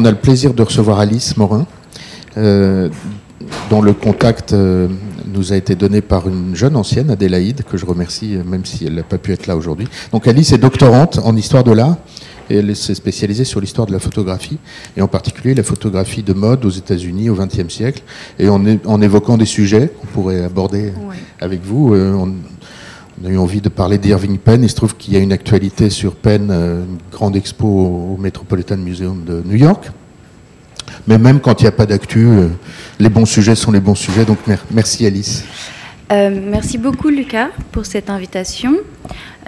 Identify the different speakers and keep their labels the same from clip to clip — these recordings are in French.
Speaker 1: On a le plaisir de recevoir Alice Morin, euh, dont le contact euh, nous a été donné par une jeune ancienne, Adélaïde, que je remercie, euh, même si elle n'a pas pu être là aujourd'hui. Donc Alice est doctorante en histoire de l'art et elle s'est spécialisée sur l'histoire de la photographie, et en particulier la photographie de mode aux États-Unis au XXe siècle. Et en, évoquant des sujets qu'on pourrait aborder
Speaker 2: Ouais.
Speaker 1: avec vous, euh, on, on a eu envie de parler d'Irving Penn. Il se trouve qu'il y a une actualité sur Penn, euh, une grande expo au Metropolitan Museum de New York. Mais même quand il n'y a pas d'actu, euh, les bons sujets sont les bons sujets. Donc mer- merci Alice.
Speaker 2: Euh, merci beaucoup Lucas pour cette invitation.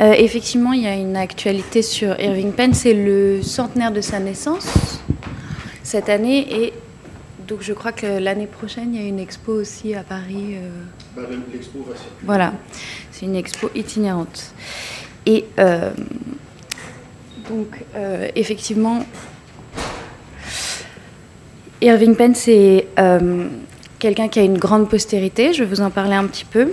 Speaker 2: Euh, effectivement, il y a une actualité sur Irving Penn, c'est le centenaire de sa naissance cette année et donc je crois que l'année prochaine il y a une expo aussi à Paris. euh, Voilà, une expo itinérante. Et euh, donc euh, effectivement, Irving Penn c'est euh, quelqu'un qui a une grande postérité, je vais vous en parler un petit peu.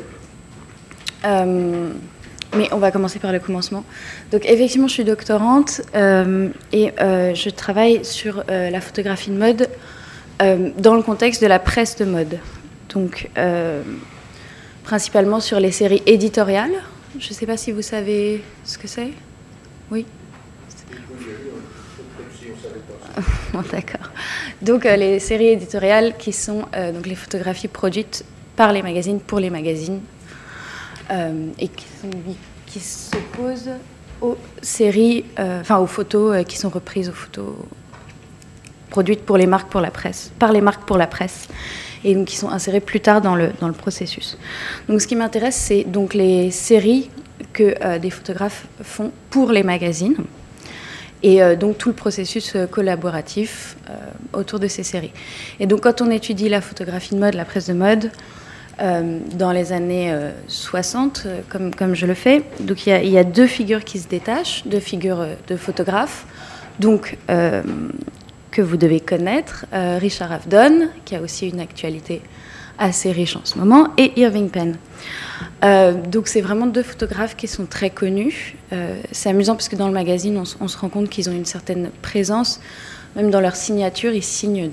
Speaker 2: Mais on va commencer par le commencement. Donc effectivement, je suis doctorante et je travaille sur la photographie de mode dans le contexte de la presse de mode. Donc principalement sur les séries éditoriales. Je ne sais pas si vous savez ce que c'est. Oui. Bon, D'accord. Donc euh, les séries éditoriales qui sont euh, donc les photographies produites par les magazines pour les magazines euh, et qui, qui s'opposent aux séries, enfin aux photos qui sont reprises aux photos produites pour les marques pour la presse, par les marques pour la presse et donc qui sont insérées plus tard dans le, dans le processus. Donc ce qui m'intéresse, c'est donc les séries que euh, des photographes font pour les magazines et euh, donc tout le processus euh, collaboratif autour de ces séries. Et donc quand on étudie la photographie de mode, la presse de mode, dans les années euh, 60, euh, comme, comme je le fais, donc il y, y a deux figures qui se détachent, deux figures de photographes, donc que vous devez connaître, euh, Richard Avedon, qui a aussi une actualité assez riche en ce moment, et Irving Penn. Euh, donc c'est vraiment deux photographes qui sont très connus. Euh, c'est amusant parce que dans le magazine, on, se rend compte qu'ils ont une certaine présence. Même dans leur signature, ils signent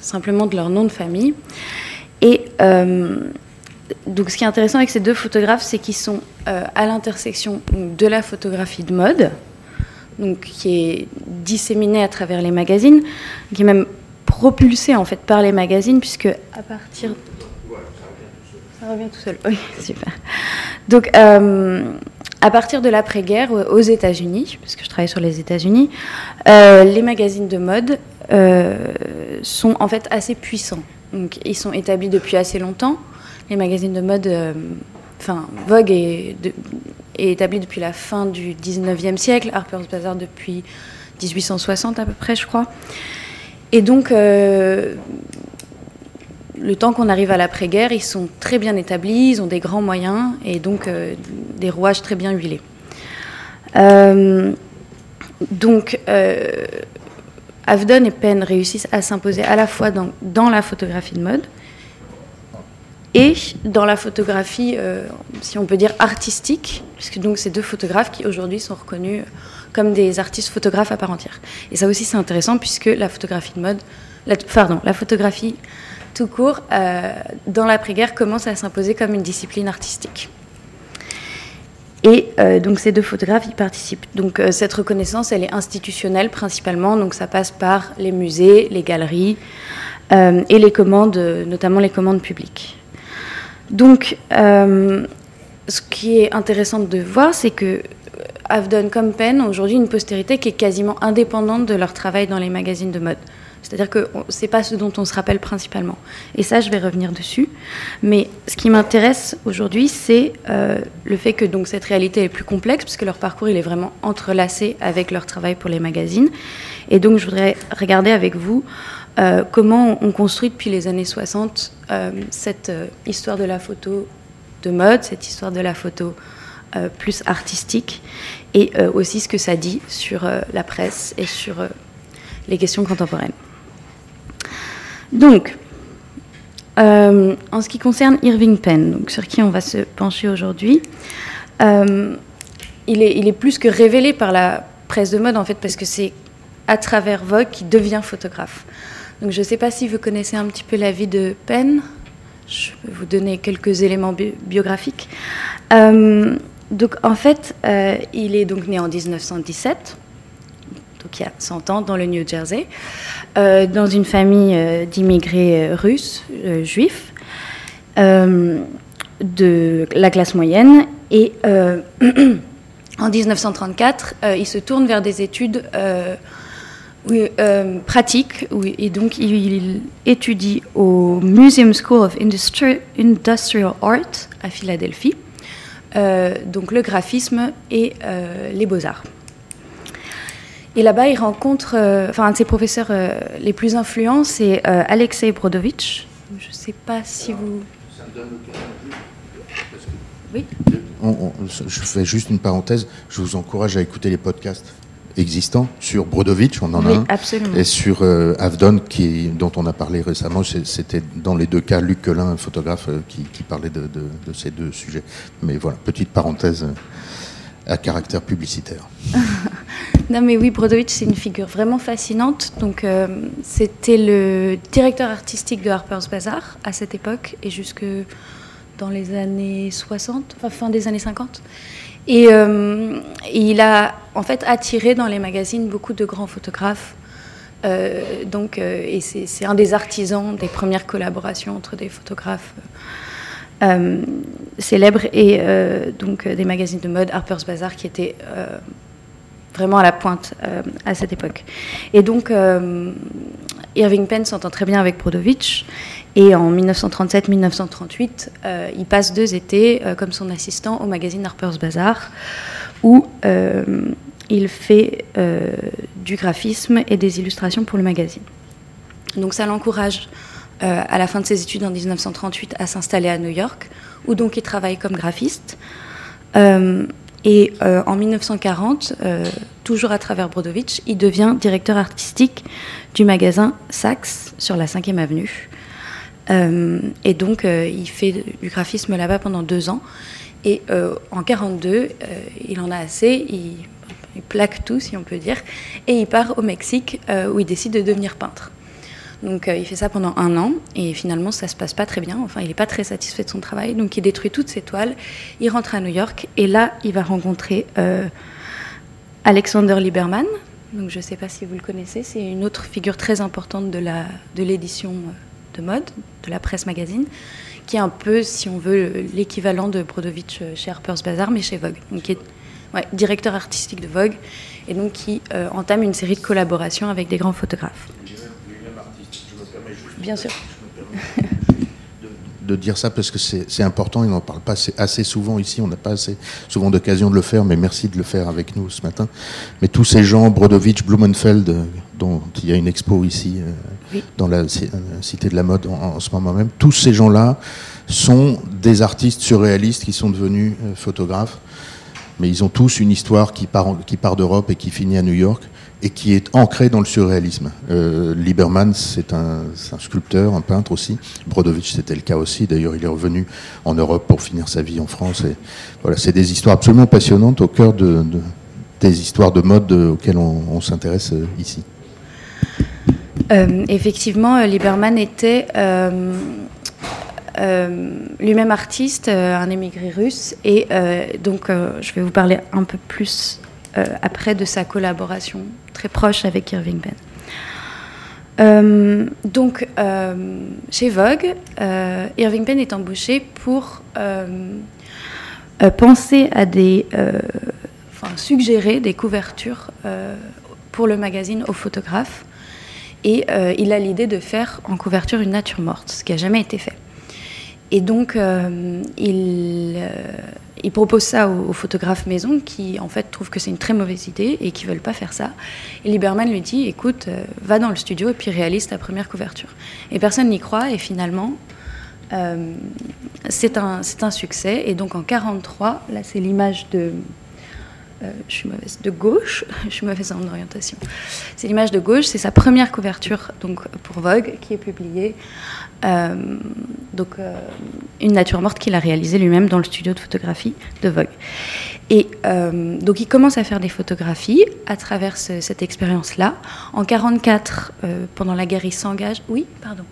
Speaker 2: simplement de leur nom de famille. Et donc ce qui est intéressant avec ces deux photographes, c'est qu'ils sont à l'intersection de la photographie de mode, donc qui est disséminée à travers les magazines, qui est même propulsée en fait par les magazines, puisque à partir ça revient tout seul. Donc, euh, à partir de l'après-guerre, euh, aux États-Unis, parce que je travaille sur les États-Unis, euh, les magazines de mode sont en fait assez puissants. Donc, ils sont établis depuis assez longtemps. Les magazines de mode, Vogue est, de- est établi depuis la fin du 19e siècle, Harper's Bazaar depuis 1860 à peu près, je crois. Et donc, euh, le temps qu'on arrive à l'après-guerre, ils sont très bien établis, ils ont des grands moyens et donc euh, des rouages très bien huilés. Euh, donc, Avedon et Penn réussissent à s'imposer à la fois dans la photographie de mode et dans la photographie, euh, si on peut dire, artistique, puisque donc ces deux photographes qui aujourd'hui sont reconnus comme des artistes photographes à part entière. Et ça aussi c'est intéressant puisque la photographie de mode, la, pardon, la photographie tout court, euh, dans l'après-guerre, commence à s'imposer comme une discipline artistique. Et euh, donc ces deux photographes y participent. Donc cette reconnaissance, elle est institutionnelle principalement, donc ça passe par les musées, les galeries et les commandes, notamment les commandes publiques. Donc euh, ce qui est intéressant de voir, c'est que Avedon comme ont aujourd'hui une postérité qui est quasiment indépendante de leur travail dans les magazines de mode. C'est-à-dire que c'est pas ce dont on se rappelle principalement. Et ça, je vais revenir dessus. Mais ce qui m'intéresse aujourd'hui, c'est euh, le fait que donc cette réalité est plus complexe, puisque leur parcours il est vraiment entrelacé avec leur travail pour les magazines. Et donc, je voudrais regarder avec vous euh, comment on construit depuis les années 60 euh, cette euh, histoire de la photo de mode, cette histoire de la photo plus artistique, et aussi ce que ça dit sur la presse et sur les questions contemporaines. Donc, en ce qui concerne Irving Penn, donc sur qui on va se pencher aujourd'hui, il, est, il est plus que révélé par la presse de mode en fait parce que c'est à travers Vogue qui devient photographe. Donc je ne sais pas si vous connaissez un petit peu la vie de Penn. Je vais vous donner quelques éléments biographiques. Euh, donc en fait, euh, il est donc né en 1917, donc il y a 100 ans, dans le New Jersey, euh, dans une famille d'immigrés russes, juifs, de la classe moyenne. Et en 1934, il se tourne vers des études oui, euh, pratique, oui, et donc il, étudie au Museum School of Industrial Art à Philadelphie, euh, donc le graphisme et euh, les beaux-arts. Et là-bas, il rencontre, enfin, un de ses professeurs les plus influents, c'est Alexei Brodovitch. Je ne sais pas si vous. Ça me donne
Speaker 1: Oui. je fais juste une parenthèse. Je vous encourage à écouter les podcasts existants sur Brodovitch, on en a un, et sur euh, Avdon, qui, dont on a parlé récemment. C'était dans les deux cas Luc Quelin, un photographe, euh, qui, parlait de, ces deux sujets. Mais voilà, petite parenthèse euh, à caractère publicitaire.
Speaker 2: non mais oui, Brodovitch, c'est une figure vraiment fascinante. Donc c'était le directeur artistique de Harper's Bazaar à cette époque et jusque dans les années 60, enfin fin des années 50. Et, euh, il a en fait attiré dans les magazines beaucoup de grands photographes. Euh, donc, euh, et c'est un des artisans des premières collaborations entre des photographes célèbres et donc des magazines de mode, Harper's Bazaar, qui était vraiment à la pointe à cette époque. Et donc, Irving Penn s'entend très bien avec Brodovitch. Et en 1937-1938, euh, il passe deux étés euh, comme son assistant au magazine Harper's Bazaar, où euh, il fait du graphisme et des illustrations pour le magazine. Donc ça l'encourage à la fin de ses études en 1938 à s'installer à New York, où donc il travaille comme graphiste. et en 1940, toujours à travers Brodovitch, il devient directeur artistique du magasin Saks sur la 5e avenue. Euh, et donc, euh, il fait du graphisme là-bas pendant deux ans. Et euh, en 42, il en a assez, il, plaque tout, si on peut dire, et il part au Mexique où il décide de devenir peintre. Donc il fait ça pendant un an et finalement ça se passe pas très bien. Enfin il n'est pas très satisfait de son travail. Donc il détruit toutes ses toiles. Il rentre à New York et là il va rencontrer Alexander Lieberman. Donc je ne sais pas si vous le connaissez. C'est une autre figure très importante de l'édition de de mode, de la presse magazine, qui est un peu, si on veut, l'équivalent de Brodovitch chez Harper's Bazaar, mais chez Vogue. Donc, qui est directeur artistique de Vogue, et donc qui euh, entame une série de collaborations avec des grands photographes. Bien sûr.
Speaker 1: de dire ça parce que c'est important, il n'en parle pas assez, souvent ici, on n'a pas assez souvent d'occasion de le faire, mais merci de le faire avec nous ce matin. Mais tous ces gens, Brodovitch, Blumenfeld, euh, dont il y a une expo ici euh, dans la euh, Cité de la Mode en, ce moment même, tous ces gens-là sont des artistes surréalistes qui sont devenus photographes, mais ils ont tous une histoire qui part, qui part d'Europe et qui finit à New York et qui est ancré dans le surréalisme. Euh, Lieberman, c'est un, sculpteur, un peintre aussi. Brodovitch, c'était le cas aussi. D'ailleurs, il est revenu en Europe pour finir sa vie en France. Et voilà, c'est des histoires absolument passionnantes au cœur de, des histoires de mode auxquelles on, s'intéresse euh, ici.
Speaker 2: Euh, effectivement, Lieberman était lui-même artiste, un émigré russe, et donc je vais vous parler un peu plus après de sa collaboration très proche avec Irving Penn. Euh, donc, euh, chez Vogue, euh, Irving Penn est embauché pour penser à des. enfin, suggérer des couvertures pour le magazine aux photographes. Et il a l'idée de faire en couverture une nature morte, ce qui n'a jamais été fait. Et donc, il il propose ça aux, photographes maison qui, en fait, trouvent que c'est une très mauvaise idée et qui veulent pas faire ça. Et Lieberman lui dit écoute, euh, va dans le studio et puis réalise ta première couverture. Et personne n'y croit et finalement, euh, c'est un, un, succès. Et donc en 43, là c'est l'image de je suis mauvaise, de gauche, je suis mauvaise en orientation. C'est l'image de gauche, c'est sa première couverture donc, pour Vogue qui est publiée. donc, une nature morte qu'il a réalisée lui-même dans le studio de photographie de Vogue. Et donc, il commence à faire des photographies à travers cette expérience-là. En 1944, pendant la guerre, il s'engage. Oui, pardon.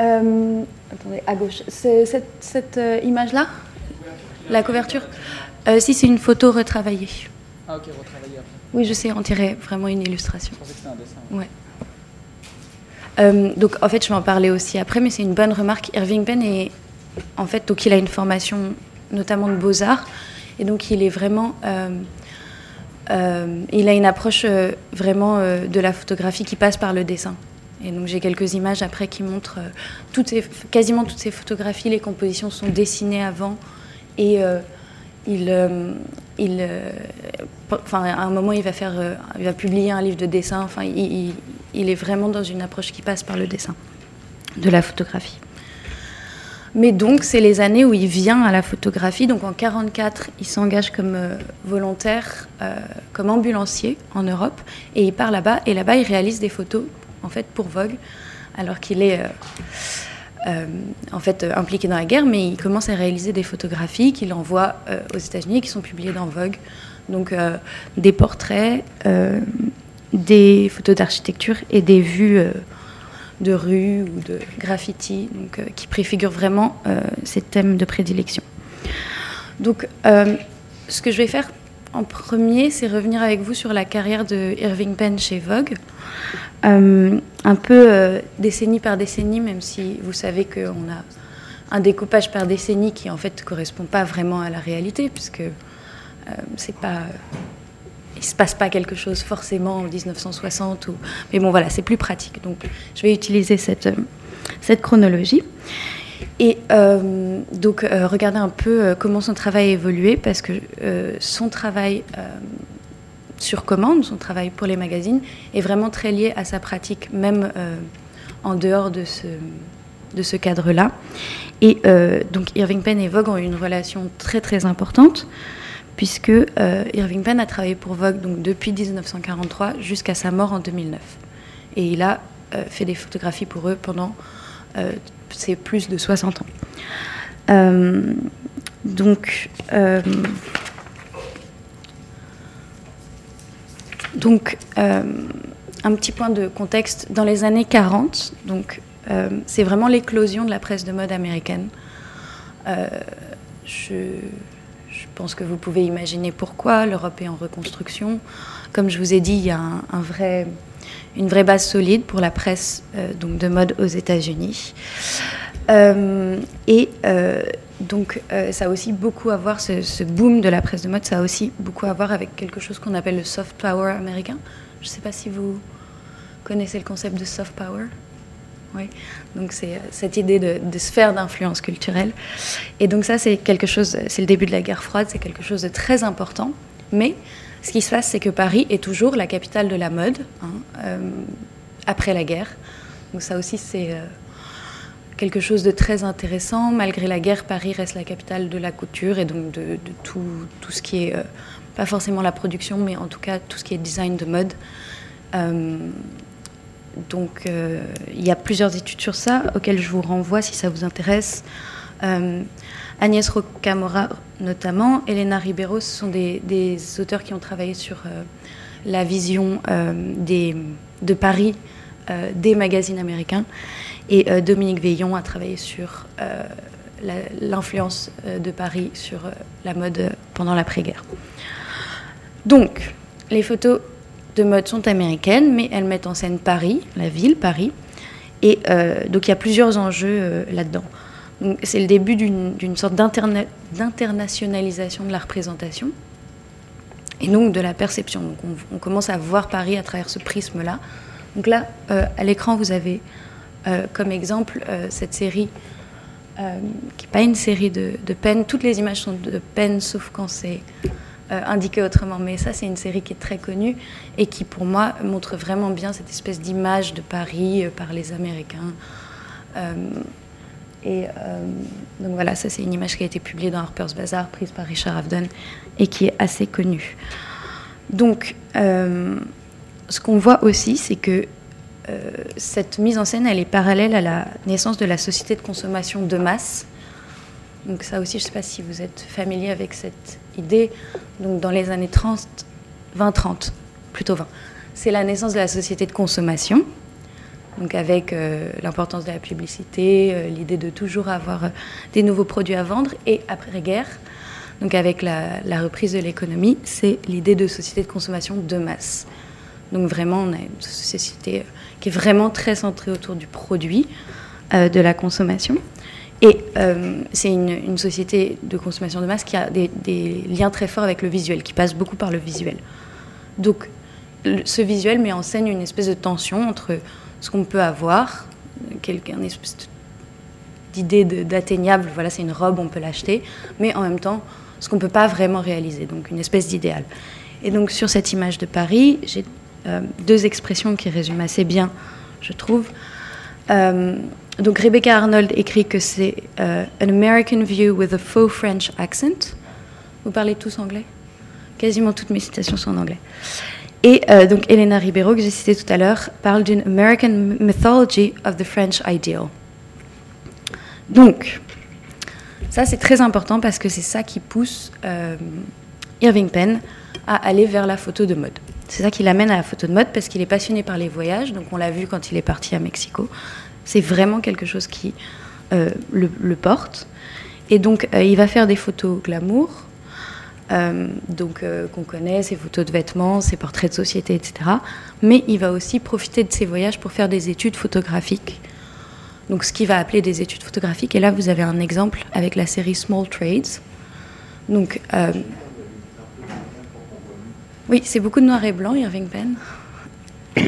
Speaker 2: Euh, attendez, à gauche. C'est cette, euh, image-là? La couverture? Euh, Si, c'est une photo retravaillée.
Speaker 3: Ah, ok, retravaillée après.
Speaker 2: Oui, je sais, on dirait vraiment une illustration.
Speaker 3: Je pensais que c'était un dessin.
Speaker 2: Ouais. donc, en fait, je vais en parler aussi après, mais c'est une bonne remarque. Irving Penn est. En fait, donc, il a une formation notamment de beaux-arts. Et donc, il est vraiment. il a une approche vraiment de la photographie qui passe par le dessin. Et donc j'ai quelques images après qui montrent euh, quasiment toutes ces photographies, les compositions sont dessinées avant et euh, il, euh, enfin à un moment il va faire, il va publier un livre de dessin. Enfin il, il, est vraiment dans une approche qui passe par le dessin de la photographie. Mais donc, c'est les années où il vient à la photographie. Donc, en 44, il s'engage comme volontaire, comme ambulancier en Europe, et il part là-bas. Et là-bas, il réalise des photos en fait pour Vogue, alors qu'il est euh, euh, en fait euh, impliqué dans la guerre, mais il commence à réaliser des photographies qu'il envoie aux États-Unis, qui sont publiées dans Vogue. Donc des portraits, des photos d'architecture et des vues de rue ou de graffiti, donc, qui préfigurent vraiment ces thèmes de prédilection. Donc, ce que je vais faire en premier, c'est revenir avec vous sur la carrière de Irving Penn chez Vogue. Euh, un peu euh, décennie par décennie, même si vous savez qu'on a un découpage par décennie qui en fait correspond pas vraiment à la réalité, puisque euh, c'est pas, il se passe pas quelque chose forcément en 1960 ou, mais bon voilà, c'est plus pratique. Donc je vais utiliser cette cette chronologie. Et euh, donc, euh, regardez un peu euh, comment son travail a évolué, parce que son travail sur commande, son travail pour les magazines, est vraiment très lié à sa pratique, même en dehors de ce, de ce cadre-là. Et donc, Irving Penn et Vogue ont eu une relation très très importante, puisque Irving Penn a travaillé pour Vogue donc, depuis 1943 jusqu'à sa mort en 2009. Et il a fait des photographies pour eux pendant c'est plus de 60 ans. Euh, donc, euh, donc euh, un petit point de contexte. Dans les années 40, donc, c'est vraiment l'éclosion de la presse de mode américaine. Je, pense que vous pouvez imaginer pourquoi. L'Europe est en reconstruction. Comme je vous ai dit, il y a un vrai une vraie base solide pour la presse euh, donc de mode aux États-Unis. Euh, et euh, donc, ça a aussi beaucoup à voir, ce, boom de la presse de mode, ça a aussi beaucoup à voir avec quelque chose qu'on appelle le soft power américain. Je ne sais pas si vous connaissez le concept de soft power. Oui, donc c'est cette idée de, de sphère d'influence culturelle. Et donc ça, c'est quelque chose, c'est le début de la guerre froide, c'est quelque chose de très important. Mais ce qui se passe, c'est que Paris est toujours la capitale de la mode hein, euh, après la guerre. Donc ça aussi, c'est euh, quelque chose de très intéressant. Malgré la guerre, Paris reste la capitale de la couture et donc de, tout, ce qui est, euh, pas forcément la production, mais en tout cas tout ce qui est design de mode. donc il y a plusieurs études sur ça auxquelles je vous renvoie si ça vous intéresse. Agnès Rocamora notamment, Elena Ribeiro, ce sont des, auteurs qui ont travaillé sur euh, la vision euh, de Paris euh, des magazines américains. Et Dominique Veillon a travaillé sur l'influence de Paris sur la mode pendant l'après-guerre. Donc, les photos de mode sont américaines, mais elles mettent en scène Paris, la ville, Paris. Et donc, il y a plusieurs enjeux là-dedans. C'est le début d'une sorte d'internationalisation de la représentation et donc de la perception. On, commence à voir Paris à travers ce prisme-là. Donc là, euh, à l'écran, vous avez euh, comme exemple euh, cette série qui n'est pas une série de, de peines. Toutes les images sont de peine, sauf quand c'est indiqué autrement. Mais ça, c'est une série qui est très connue et qui, pour moi, montre vraiment bien cette espèce d'image de Paris par les Américains Et donc voilà, ça c'est une image qui a été publiée dans Harper's Bazaar, prise par Richard Avedon et qui est assez connue. Donc, ce qu'on voit aussi, c'est que cette mise en scène, elle est parallèle à la naissance de la société de consommation de masse. Donc ça aussi, je ne sais pas si vous êtes familier avec cette idée. Donc dans les années 30, 20-30, plutôt 20, c'est la naissance de la société de consommation. Donc avec euh, l'importance de la publicité, euh, l'idée de toujours avoir euh, des nouveaux produits à vendre. Et après-guerre, donc avec la, reprise de l'économie, c'est l'idée de société de consommation de masse. Donc vraiment, on a une société qui est vraiment très centrée autour du produit, de la consommation. Et c'est une, société de consommation de masse qui a des, liens très forts avec le visuel, qui passe beaucoup par le visuel. Donc ce visuel met en scène une espèce de tension entre ce qu'on peut avoir, une espèce d'idée d'atteignable, voilà, c'est une robe, on peut l'acheter, mais en même temps, ce qu'on ne peut pas vraiment réaliser, donc une espèce d'idéal. Et donc sur cette image de Paris, j'ai euh, deux expressions qui résument assez bien, je trouve. Euh, donc Rebecca Arnold écrit que c'est euh, An American view with a faux French accent. Vous parlez tous anglais? Quasiment toutes mes citations sont en anglais. Et euh, donc Elena Ribeiro, que j'ai citée tout à l'heure, parle d'une American mythology of the French ideal. Donc, ça c'est très important parce que c'est ça qui pousse euh, Irving Penn à aller vers la photo de mode. C'est ça qui l'amène à la photo de mode parce qu'il est passionné par les voyages. Donc on l'a vu quand il est parti à Mexico. C'est vraiment quelque chose qui euh, le, le, porte. Et donc il va faire des photos glamour, euh, donc euh, qu'on connaît, ses photos de vêtements, ses portraits de société, etc. Mais il va aussi profiter de ses voyages pour faire des études photographiques. Donc ce qu'il va appeler des études photographiques. Et là, vous avez un exemple avec la série Small Trades. Donc euh, oui, c'est beaucoup de noir et blanc, Irving Penn.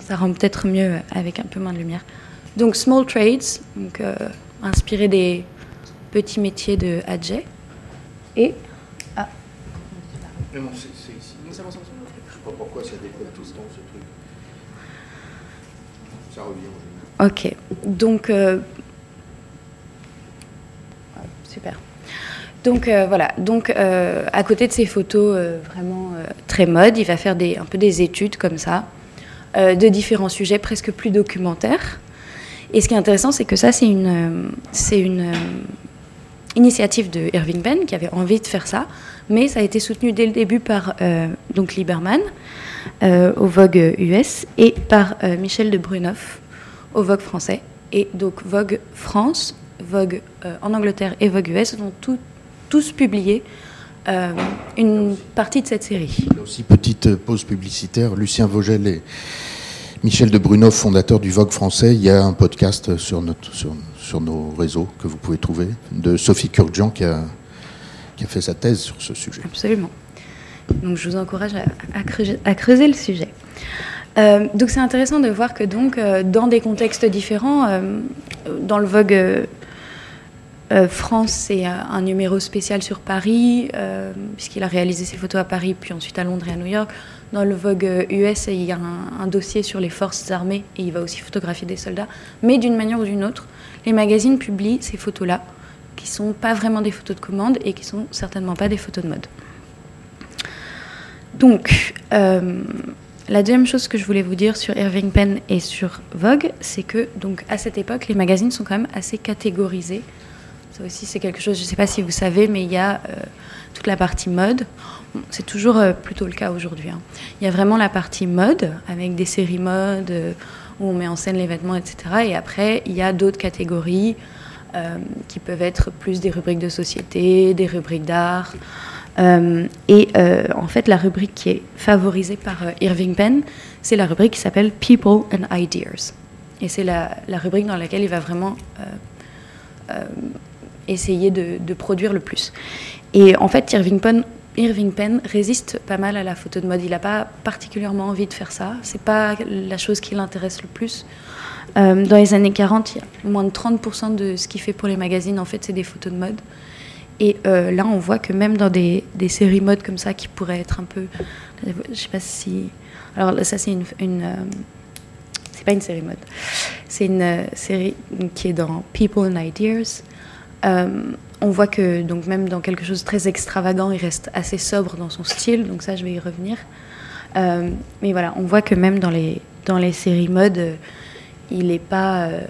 Speaker 2: Ça rend peut-être mieux avec un peu moins de lumière. Donc Small Trades, donc inspiré des petits métiers de Adjay. Et. Ah.
Speaker 1: Non, non, c'est ici. Non, c'est bon, c'est bon. Je sais pas pourquoi ça déconne tout le temps, ce truc. Ça revient en
Speaker 2: général. Ok. Donc. Euh... Super. Donc euh, voilà, donc euh, à côté de ces photos euh, vraiment euh, très mode, il va faire des, un peu des études comme ça, euh, de différents sujets presque plus documentaires. Et ce qui est intéressant, c'est que ça, c'est une, c'est une initiative de Irving Penn qui avait envie de faire ça, mais ça a été soutenu dès le début par euh, donc Lieberman euh, au Vogue US et par euh, Michel de Brunoff au Vogue français. Et donc Vogue France, Vogue euh, en Angleterre et Vogue US tout, tous publier euh, une partie de cette série.
Speaker 1: Aussi petite pause publicitaire, Lucien Vogel et Michel de Brunoff, fondateur du Vogue français, il y a un podcast sur notre sur, sur nos réseaux que vous pouvez trouver, de Sophie Kurjan qui a, qui a fait sa thèse sur ce sujet.
Speaker 2: Absolument. Donc je vous encourage à, creuser, le sujet. Euh, donc c'est intéressant de voir que donc euh, dans des contextes différents, euh, dans le Vogue France, c'est un numéro spécial sur Paris, puisqu'il a réalisé ses photos à Paris, puis ensuite à Londres et à New York. Dans le Vogue US, il y a un dossier sur les forces armées, et il va aussi photographier des soldats. Mais d'une manière ou d'une autre, les magazines publient ces photos-là, qui sont pas vraiment des photos de commande et qui sont certainement pas des photos de mode. Donc, euh, la deuxième chose que je voulais vous dire sur Irving Penn et sur Vogue, c'est que donc à cette époque, les magazines sont quand même assez catégorisés. Ça aussi, c'est quelque chose, je ne sais pas si vous savez, mais il y a euh, toute la partie mode. C'est toujours euh, plutôt le cas aujourd'hui. Hein. Il y a vraiment la partie mode, avec des séries mode, où on met en scène les vêtements, etc. Et après, il y a d'autres catégories euh, qui peuvent être plus des rubriques de société, des rubriques d'art. Euh, et euh, en fait, la rubrique qui est favorisée par Irving Penn, c'est la rubrique qui s'appelle People and Ideas. Et c'est la, la, rubrique dans laquelle il va vraiment essayer de, de, produire le plus. Et en fait, Irving Penn, Irving Penn résiste pas mal à la photo de mode. Il n'a pas particulièrement envie de faire ça. C'est pas la chose qui l'intéresse le plus. Euh, dans les années 40, il y a moins de 30% de ce qu'il fait pour les magazines, en fait, c'est des photos de mode. Et euh, là, on voit que même dans des, séries mode comme ça, qui pourraient être un peu, je sais pas si, alors ça c'est une, une, c'est pas une série mode. C'est une euh, série qui est dans People and Ideas. On voit que donc même dans quelque chose de très extravagant, il reste assez sobre dans son style. Donc ça, je vais y revenir. Euh, mais voilà, on voit que même dans les dans les séries mode, euh, il n'est pas euh,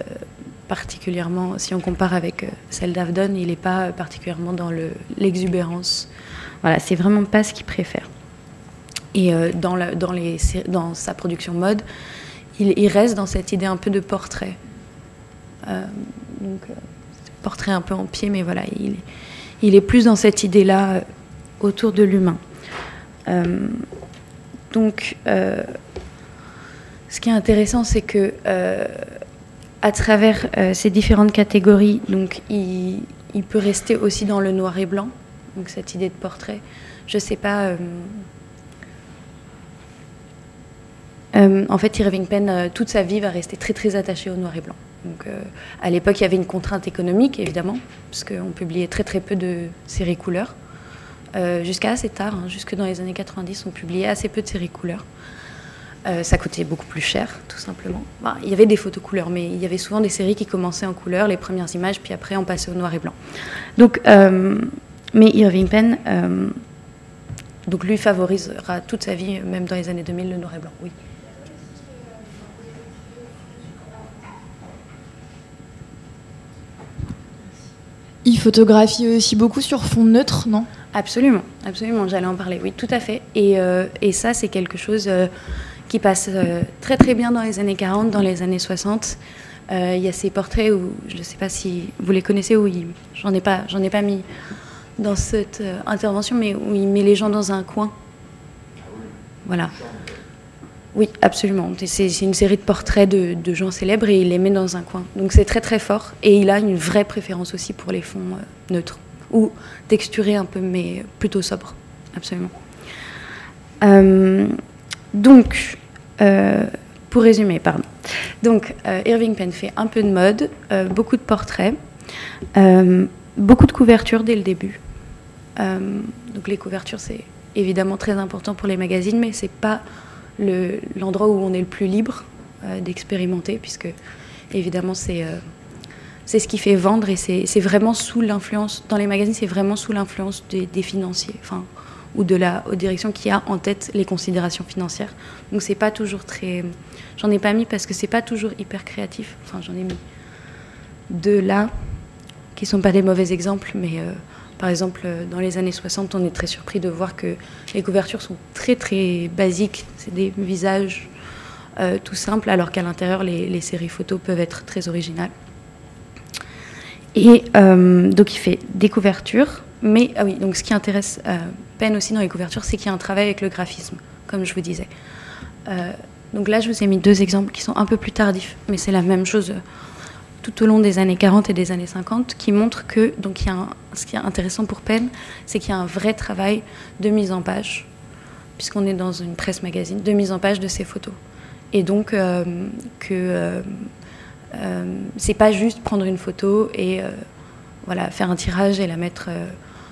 Speaker 2: particulièrement, si on compare avec celle d'Avdon, il n'est pas particulièrement dans le- l'exubérance. Voilà, c'est vraiment pas ce qu'il préfère. Et dans, la- dans, les, dans sa production mode, il, il reste dans cette idée un peu de portrait. Donc, portrait un peu en pied, mais voilà, il, est- plus dans cette idée-là euh, autour de l'humain. Euh, donc, euh, ce qui est intéressant, c'est que à travers ces différentes catégories, donc il, peut rester aussi dans le noir et blanc, donc cette idée de portrait. Je sais pas. en fait, Irving Penn, toute sa vie, va rester très très attaché au noir et blanc. Donc, euh, à l'époque, il y avait une contrainte économique, évidemment, parce qu'on publiait très très peu de séries couleurs. Euh, jusqu'à assez tard, hein, jusque dans les années 90, on publiait assez peu de séries couleurs. Euh, ça coûtait beaucoup plus cher, tout simplement. Bah, il y avait des photos couleurs, mais il y avait souvent des séries qui commençaient en couleur, les premières images, puis après on passait au noir et blanc. Donc, mais Irving Penn, donc lui favorisera toute sa vie, même dans les années 2000, le noir et blanc. Oui.
Speaker 4: Il photographie aussi beaucoup sur fond neutre, non?
Speaker 2: Absolument, absolument, j'allais en parler, oui, tout à fait. Et, euh, et ça, c'est quelque chose euh, qui passe euh, très très bien dans les années 40, dans les années 60. Euh, Il y a ces portraits où, je ne sais pas si vous les connaissez, il- j'en ai, pas- ai pas mis dans cette intervention, mais où il met les gens dans un coin. Voilà. Oui, absolument. C'est une série de portraits de, gens célèbres et il les met dans un coin. Donc c'est très très fort. Et il a une vraie préférence aussi pour les fonds euh, neutres ou texturés un peu, mais plutôt sobres. Absolument. Euh, donc, euh, pour résumer, pardon. Donc, Irving Penn fait un peu de mode, beaucoup de portraits, beaucoup de couvertures dès le début. Donc, les couvertures, c'est évidemment très important pour les magazines, mais c'est pas le- l'endroit où on est le plus libre euh, d'expérimenter, puisque évidemment, c'est euh, c'est ce qui fait vendre et c'est vraiment sous l'influence, dans les magazines, c'est vraiment sous l'influence des, financiers, enfin, ou de la direction qui a en tête les considérations financières. Donc c'est pas toujours très. J'en ai pas mis parce que c'est pas toujours hyper créatif. Enfin, j'en ai mis deux là, qui sont pas des mauvais exemples, mais euh, par exemple, euh, dans les années 60, on est très surpris de voir que les couvertures sont très très basiques. C'est des visages euh, tout simples, alors qu'à l'intérieur, les, séries photos peuvent être très originales. Et euh, donc il fait des couvertures, mais ah oui, donc ce qui intéresse euh, Penn aussi dans les couvertures, c'est qu'il y a un travail avec le graphisme, comme je vous disais. Donc là, je vous ai mis deux exemples qui sont un peu plus tardifs, mais c'est la même chose tout au long des années 40 et des années 50, qui montrent que donc il y a ce qui est intéressant pour Penn, c'est qu'il y a un vrai travail de mise en page, puisqu'on est dans une presse magazine, de mise en page de ces photos. Et donc euh, que euh, euh, c'est pas juste prendre une photo et euh, voilà faire un tirage et la mettre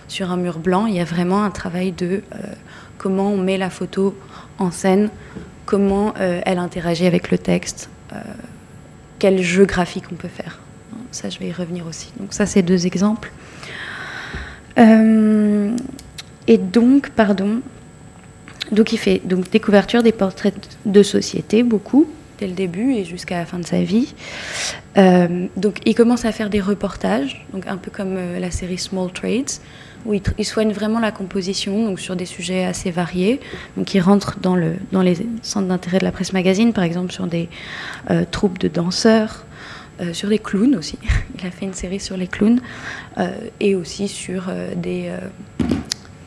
Speaker 2: sur un mur blanc. Il y a vraiment un travail de comment on met la photo en scène, comment elle interagit avec le texte, quel jeu graphique on peut faire. Ça, je vais y revenir aussi. Donc ça, c'est deux exemples. Euh, et donc, pardon. Donc il fait donc des couvertures, des portraits de société, beaucoup, dès le début et jusqu'à la fin de sa vie. Euh, donc il commence à faire des reportages, donc un peu comme euh, la série Small Trades, où il, soigne vraiment la composition, donc sur des sujets assez variés. Donc il rentre dans, le, dans les centres d'intérêt de la presse magazine, par exemple sur des euh, troupes de danseurs, euh, sur des clowns aussi. il a fait une série sur les clowns, euh, et aussi sur des,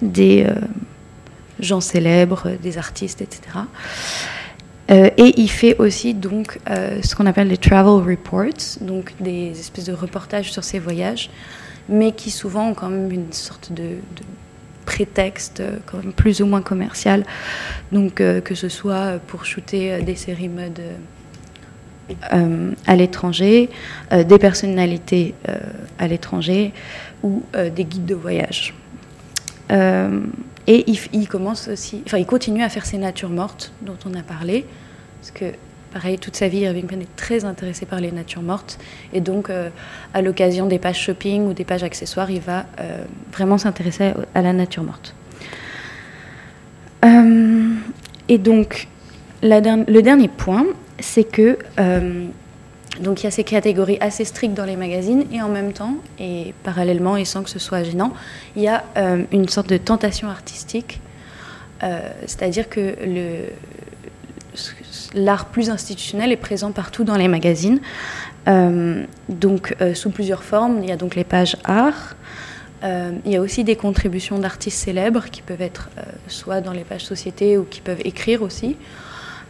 Speaker 2: des gens célèbres, des artistes, etc. Et il fait aussi donc ce qu'on appelle les travel reports, donc des espèces de reportages sur ses voyages, mais qui souvent ont quand même une sorte de, prétexte euh, quand même plus ou moins commercial. Donc euh, que ce soit pour shooter euh, des séries mode à l'étranger, des personnalités à l'étranger ou des guides de voyage. Et il, commence aussi, enfin, il continue à faire ses natures mortes dont on a parlé, parce que pareil, toute sa vie, Irving Penn est très intéressé par les natures mortes. Et donc, euh, à l'occasion des pages shopping ou des pages accessoires, il va euh, vraiment s'intéresser à, la nature morte. Euh, et donc, le dernier point, c'est que donc il y a ces catégories assez strictes dans les magazines et en même temps, et parallèlement et sans que ce soit gênant, il y a une sorte de tentation artistique, c'est-à-dire que le, l'art plus institutionnel est présent partout dans les magazines, euh, donc euh, sous plusieurs formes. Il y a donc les pages art. Euh, il y a aussi des contributions d'artistes célèbres qui peuvent être soit dans les pages société ou qui peuvent écrire aussi.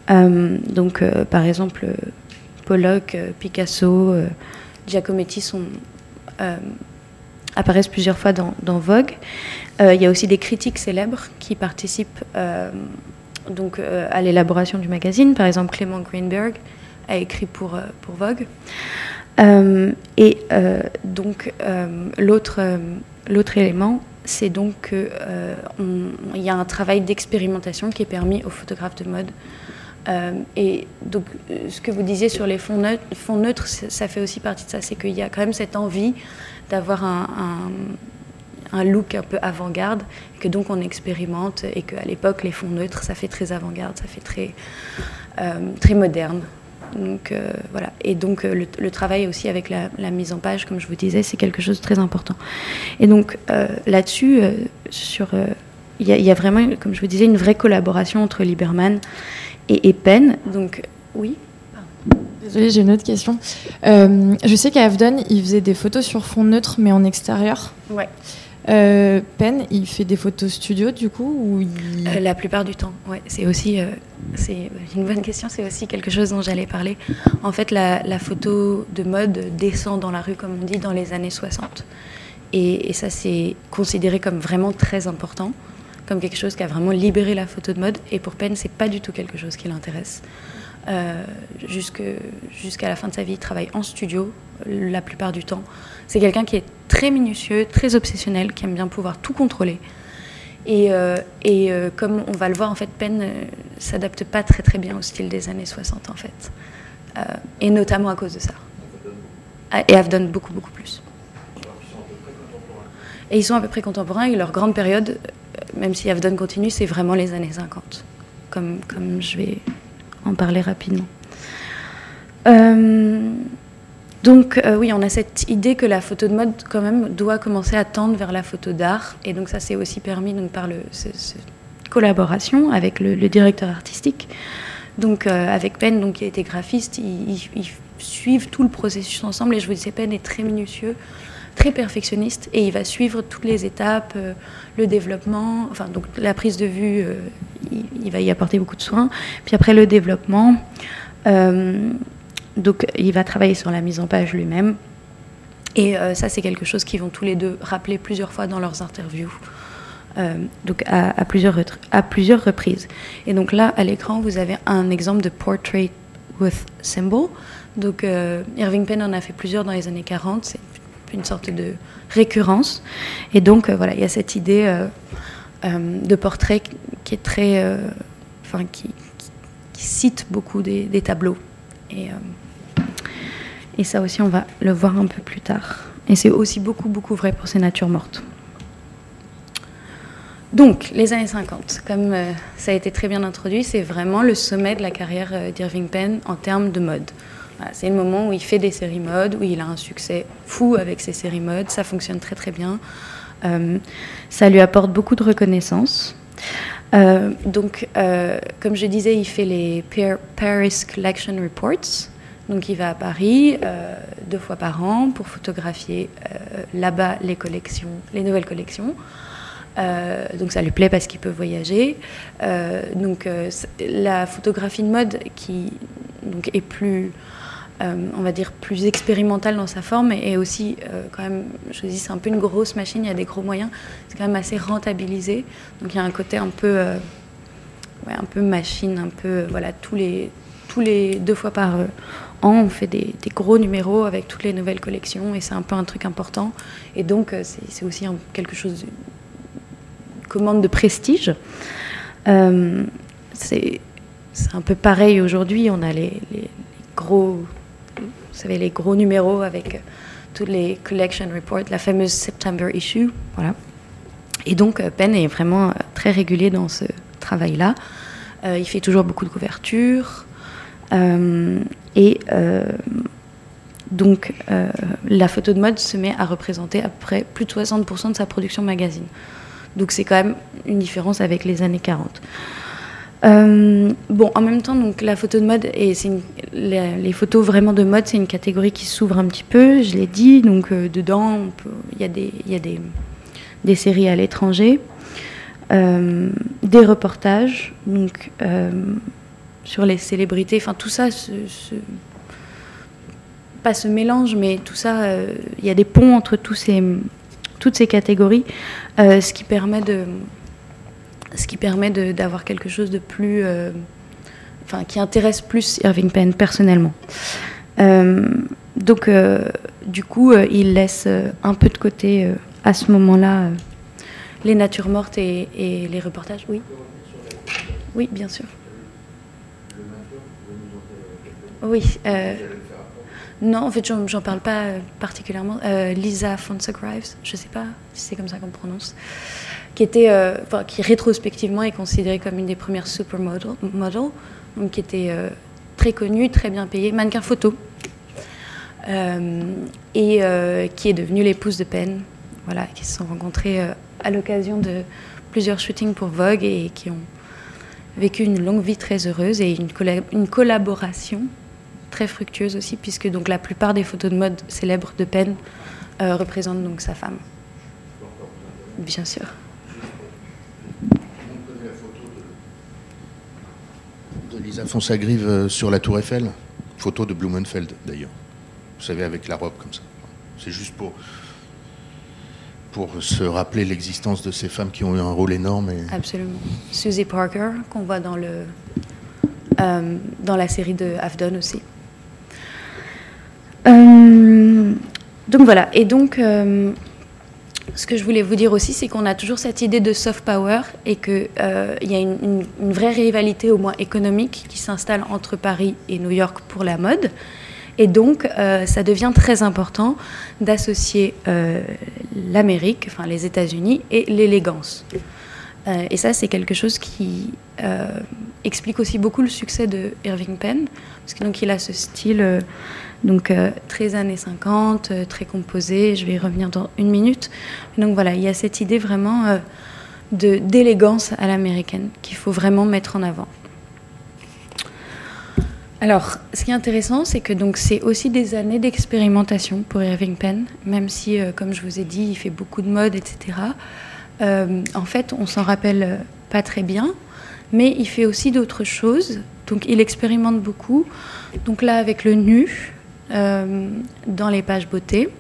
Speaker 2: donc, par exemple, Pollock, Picasso, Giacometti apparaissent plusieurs fois dans Vogue. il y a aussi des critiques célèbres qui participent donc, euh, à l'élaboration du magazine. Par exemple, Clément Greenberg a écrit pour, euh, pour Vogue. Euh, et donc, l'autre l'autre élément, c'est donc qu'il y a un travail d'expérimentation qui est permis aux photographes de mode. et donc, ce que vous disiez sur les fonds neutres, ça fait aussi partie de ça. C'est qu'il y a quand même cette envie d'avoir un look un peu avant-garde, et que donc on expérimente, et qu'à l'époque, les fonds neutres, ça fait très avant-garde, ça fait très, euh, très moderne. Donc euh, voilà. Et donc euh, le, travail aussi avec la, mise en page, comme je vous disais, c'est quelque chose de très important. Et donc là-dessus, sur, il y, a vraiment, comme je vous disais, une vraie collaboration entre Lieberman et, Penn. Donc oui.
Speaker 4: Désolée, j'ai une autre question. je sais qu'à Avdon, il faisait des photos sur fond neutre, mais en extérieur.
Speaker 2: Ouais.
Speaker 4: Euh, Pen, il fait des photos studio du coup ou
Speaker 2: euh, La plupart du temps, ouais. C'est aussi, euh, une bonne question. C'est aussi quelque chose dont j'allais parler. En fait, la, photo de mode descend dans la rue, comme on dit, dans les années 60. Et, ça, c'est considéré comme vraiment très important, comme quelque chose qui a vraiment libéré la photo de mode. Et pour Pen, c'est pas du tout quelque chose qui l'intéresse. Jusqu'à la fin de sa vie, il travaille en studio la plupart du temps. C'est quelqu'un qui est très minutieux, très obsessionnel, qui aime bien pouvoir tout contrôler. Et, euh, euh, comme on va le voir, en fait, Penn euh, s'adapte pas très très bien au style des années 60, en fait. et notamment à cause de ça. Ah, et Avdon beaucoup beaucoup plus. Et ils sont à peu près contemporains, et leur grande période, même si Avdon continue, c'est vraiment les années 50, comme, comme je vais en parler rapidement. Donc euh, oui, on a cette idée que la photo de mode quand même doit commencer à tendre vers la photo d'art. Et donc ça s'est aussi permis donc, par le, cette collaboration avec le, directeur artistique. Donc euh, avec Penn, donc, qui a été graphiste, ils, suivent tout le processus ensemble. Et je vous disais, Penn est très minutieux, très perfectionniste. Et il va suivre toutes les étapes, euh, le développement, enfin donc la prise de vue, il, il, va y apporter beaucoup de soins. Puis après le développement. Donc il va travailler sur la mise en page lui-même. Et euh, ça, c'est quelque chose qu'ils vont tous les deux rappeler plusieurs fois dans leurs interviews. Euh, donc à, plusieurs, reprises. Et donc là, à l'écran, vous avez un exemple de Portrait with Symbol. Donc euh, Irving Penn en a fait plusieurs dans les années 40. C'est une sorte de récurrence. Et donc voilà, il y a cette idée de portrait qui est très, qui, cite beaucoup des, tableaux. Et ça aussi, on va le voir un peu plus tard. Et c'est aussi beaucoup, beaucoup vrai pour ces natures mortes. Donc, les années 50, comme euh, ça a été très bien introduit, c'est vraiment le sommet de la carrière euh, d'Irving Penn en termes de mode. c'est le moment où il fait des séries mode, où il a un succès fou avec ses séries mode, ça fonctionne très très bien. Euh, ça lui apporte beaucoup de reconnaissance. donc, comme je disais, il fait les Paris Collection Reports, donc il va à Paris euh, deux fois par an pour photographier euh, là-bas les collections, les nouvelles collections. Euh, donc ça lui plaît parce qu'il peut voyager. donc la photographie de mode qui est plus, on va dire, plus expérimentale dans sa forme et, aussi quand même, je dis, c'est un peu une grosse machine, il y a des gros moyens, c'est quand même assez rentabilisé. Donc il y a un côté un peu, un peu machine, un peu, voilà, tous les, tous les deux fois par on fait des, gros numéros avec toutes les nouvelles collections et c'est un peu un truc important. Et donc, euh, c'est aussi quelque chose, une commande de prestige. Euh, c'est un peu pareil aujourd'hui. On a les, gros, vous savez, les gros numéros avec euh, tous les collection reports, la fameuse September issue, voilà. Et donc Penn est vraiment très régulier dans ce travail-là. Il fait toujours beaucoup de couvertures. Euh, et euh, donc euh, la photo de mode se met à représenter à peu près plus de 60% de sa production magazine. Donc c'est quand même une différence avec les années 40. Euh, bon, en même temps, donc la photo de mode et c'est les, photos vraiment de mode, c'est une catégorie qui s'ouvre un petit peu. Je l'ai dit. Donc dedans, il y a des, séries à l'étranger, des reportages, donc sur les célébrités. Enfin, tout ça se- pas se mélange, mais tout ça, euh, il y a des ponts entre toutes ces catégories, euh, ce qui permet de ce qui permet d'avoir quelque chose de plus, euh, enfin, qui intéresse plus Irving Penn personnellement. Donc, du coup, il laisse un peu de côté à ce moment-là les natures mortes et, et les reportages. Oui. Oui, bien sûr. Oui. euh, non, en fait, j'en parle pas euh, particulièrement. Euh, Lisa Fonseca-Grives, je sais pas si c'est comme ça qu'on prononce, qui était, enfin, qui rétrospectivement est considérée comme une des premières supermodels, qui était très connue, très bien payée, mannequin photo, et qui est devenue l'épouse de Penn, voilà, qui se sont rencontrés à l'occasion de plusieurs shootings pour Vogue et qui ont vécu une longue vie très heureuse et une collaboration très fructueuse aussi, puisque donc la plupart des photos de mode célèbres de Penn euh, représentent donc sa femme. Bien sûr.
Speaker 1: De Lisa Fonsagrive euh, sur la Tour Eiffel. Photo de Blumenfeld, d'ailleurs. Vous savez, avec la robe comme ça. C'est juste pour, pour se rappeler l'existence de ces femmes qui ont eu un rôle énorme. Et...
Speaker 2: Absolument. Susie Parker, qu'on voit dans, le, euh, dans la série de Afdon aussi. Euh, donc voilà. Et donc, euh, ce que je voulais vous dire aussi, c'est qu'on a toujours cette idée de soft power et qu'il y a une, vraie rivalité, au moins économique, qui s'installe entre Paris et New York pour la mode. Et donc, euh, ça devient très important d'associer euh, l'Amérique, enfin les États-Unis, et l'élégance. Euh, et ça, c'est quelque chose qui euh, explique aussi beaucoup le succès de Irving Penn, parce que donc il a ce style euh, donc euh, très années 50, euh, très composé. Je vais y revenir dans une minute. Donc voilà, il y a cette idée vraiment euh, d'élégance à l'américaine qu'il faut vraiment mettre en avant. Alors, ce qui est intéressant, c'est que donc c'est aussi des années d'expérimentation pour Irving Penn, même si, comme je vous ai dit, il fait beaucoup de mode, etc. En fait, on s'en rappelle pas très bien, mais il fait aussi d'autres choses. Donc, il expérimente beaucoup. Donc là, avec le nu, dans les pages beauté.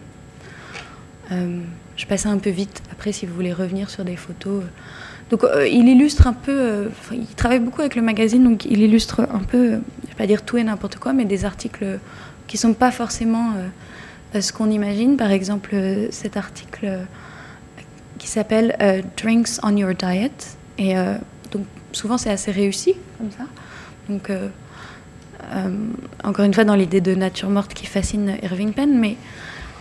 Speaker 2: Euh, je passais un peu vite. Après, si vous voulez revenir sur des photos. Donc, euh, il illustre un peu. euh, il travaille beaucoup avec le magazine, donc il illustre un peu, euh, je vais pas dire tout et n'importe quoi, mais des articles qui sont pas forcément euh, ce qu'on imagine. Par exemple, euh, cet article euh, qui s'appelle euh, Drinks on Your Diet. Et euh, donc, souvent, c'est assez réussi, comme ça. Donc, euh, euh, encore une fois, dans l'idée de nature morte qui fascine Irving Penn, mais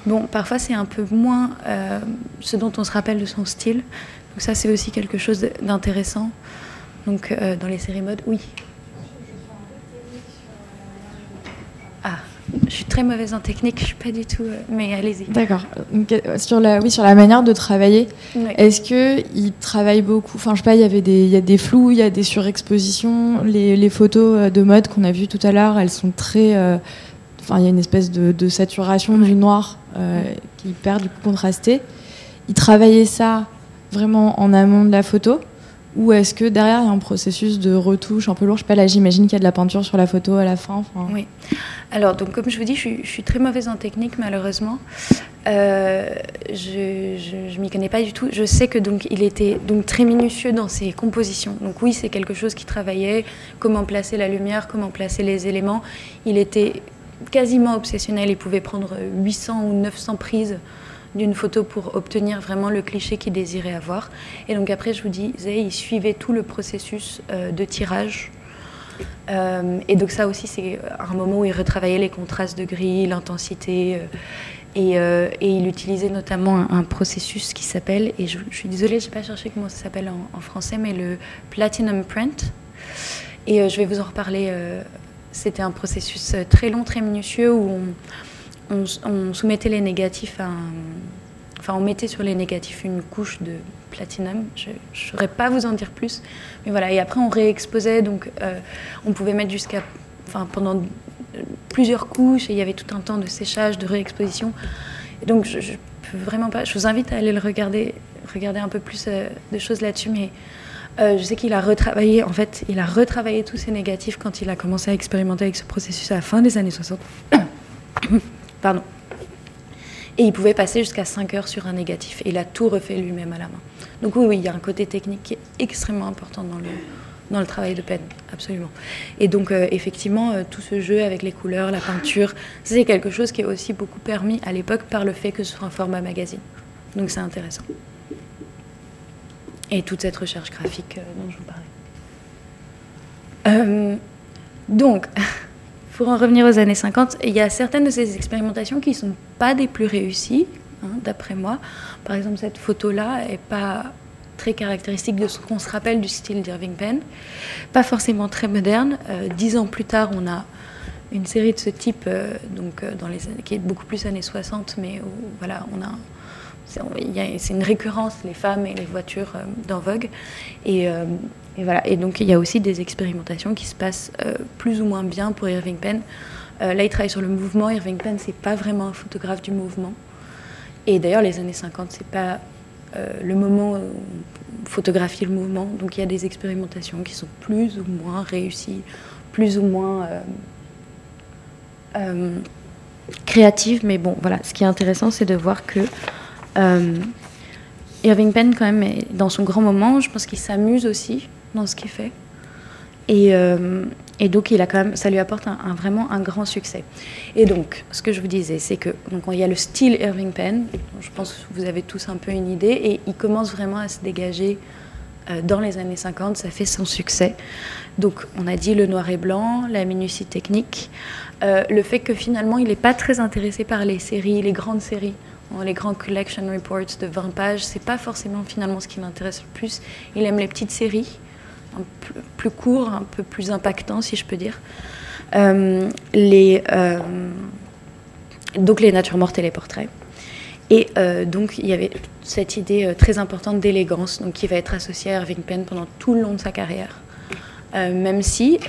Speaker 2: bon, parfois, c'est un peu moins euh, ce dont on se rappelle de son style. Donc, ça, c'est aussi quelque chose d'intéressant. Donc, euh, dans les séries mode, oui. Ah, je suis très mauvaise en technique, je suis pas du tout. euh, mais allez-y.
Speaker 4: D'accord. Euh, Sur la, oui, sur la manière de travailler,
Speaker 2: Oui.
Speaker 4: est-ce que il travaille beaucoup Enfin, je sais pas, il y avait des, il y a des flous, il y a des surexpositions. Les, les photos euh, de mode qu'on a vues tout à l'heure, elles sont très. euh, Enfin, il y a une espèce de, de saturation du noir euh, qui perd du coup contrasté. Il travaillait ça vraiment en amont de la photo ou est-ce que derrière il y a un processus de retouche un peu lourd? Je sais pas, là j'imagine qu'il y a de la peinture sur la photo à la fin.
Speaker 2: Oui. Alors, donc, comme je vous dis, je suis, très mauvaise en technique, malheureusement. Euh, je je m'y connais pas du tout. Je sais que donc il était donc très minutieux dans ses compositions. Donc oui, c'est quelque chose qui travaillait. Comment placer la lumière, comment placer les éléments. Il était quasiment obsessionnel. Il pouvait prendre 800 ou 900 prises d'une photo pour obtenir vraiment le cliché qu'il désirait avoir. Et donc après, je vous disais, il suivait tout le processus euh, de tirage Euh, et donc ça aussi, c'est un moment où il retravaillait les contrastes de gris, l'intensité. euh, et, il utilisait notamment un, processus qui s'appelle, et je, suis désolée, je n'ai pas cherché comment ça s'appelle en, en français, mais le Platinum Print. Et je vais vous en reparler. C'était un processus très long, très minutieux, où on, on soumettait les négatifs à Enfin, on mettait sur les négatifs une couche de platinum. Je ne saurais pas vous en dire plus. Mais voilà. Et après, on réexposait. Donc, euh, on pouvait mettre jusqu'à. Enfin, pendant plusieurs couches. Et il y avait tout un temps de séchage, de réexposition. Et donc, je, je peux vraiment pas. Je vous invite à aller le regarder, regarder un peu plus euh, de choses là-dessus. Mais euh, je sais qu'il a retravaillé. En fait, il a retravaillé tous ses négatifs quand il a commencé à expérimenter avec ce processus à la fin des années 60. Et il pouvait passer jusqu'à 5 heures sur un négatif. Et il a tout refait lui-même à la main. Donc oui, oui, il y a un côté technique qui est extrêmement important dans le, dans le travail de peine, absolument. Et donc euh, effectivement, euh, tout ce jeu avec les couleurs, la peinture, c'est quelque chose qui est aussi beaucoup permis à l'époque par le fait que ce soit un format magazine. Donc c'est intéressant. Et toute cette recherche graphique euh, dont je vous parlais. Donc, pour en revenir aux années 50, il y a certaines de ces expérimentations qui ne sont pas des plus réussies, hein, d'après moi. Par exemple, cette photo-là n'est pas très caractéristique de ce qu'on se rappelle du style d'Irving Penn, pas forcément très moderne. Euh, dix ans plus tard, on a une série de ce type, euh, donc, euh, dans les qui est beaucoup plus années 60, mais où, voilà, on a c'est une récurrence, les femmes et les voitures euh, dans Vogue. Et, euh, et voilà. Et donc, il y a aussi des expérimentations qui se passent euh, plus ou moins bien pour Irving Penn. Là, il travaille sur le mouvement. Irving Penn, c'est pas vraiment un photographe du mouvement. Et d'ailleurs, les années 50, c'est pas le moment où on photographie le mouvement. Donc, il y a des expérimentations qui sont plus ou moins réussies, plus ou moins créatives. Mais bon, voilà. Ce qui est intéressant, c'est de voir que Irving Penn, quand même, dans son grand moment. Je pense qu'il s'amuse aussi dans ce qu'il fait. Et, euh, donc, il a quand même, ça lui apporte vraiment un grand succès. Et donc, ce que je vous disais, c'est que donc, il y a le style Irving Penn. Je pense que vous avez tous un peu une idée. Et il commence vraiment à se dégager euh, dans les années 50. Ça fait son succès. Donc, on a dit le noir et blanc, la minutie technique, euh, le fait que finalement, il n'est pas très intéressé par les séries, les grandes séries. Les grands collection reports de 20 pages, c'est pas forcément finalement ce qui l'intéresse le plus. Il aime les petites séries, un peu plus courts, un peu plus impactants, si je peux dire. Euh, les, euh, donc les natures mortes et les portraits. Et euh, donc il y avait cette idée très importante d'élégance, donc qui va être associée à Irving Penn pendant tout le long de sa carrière. Même si,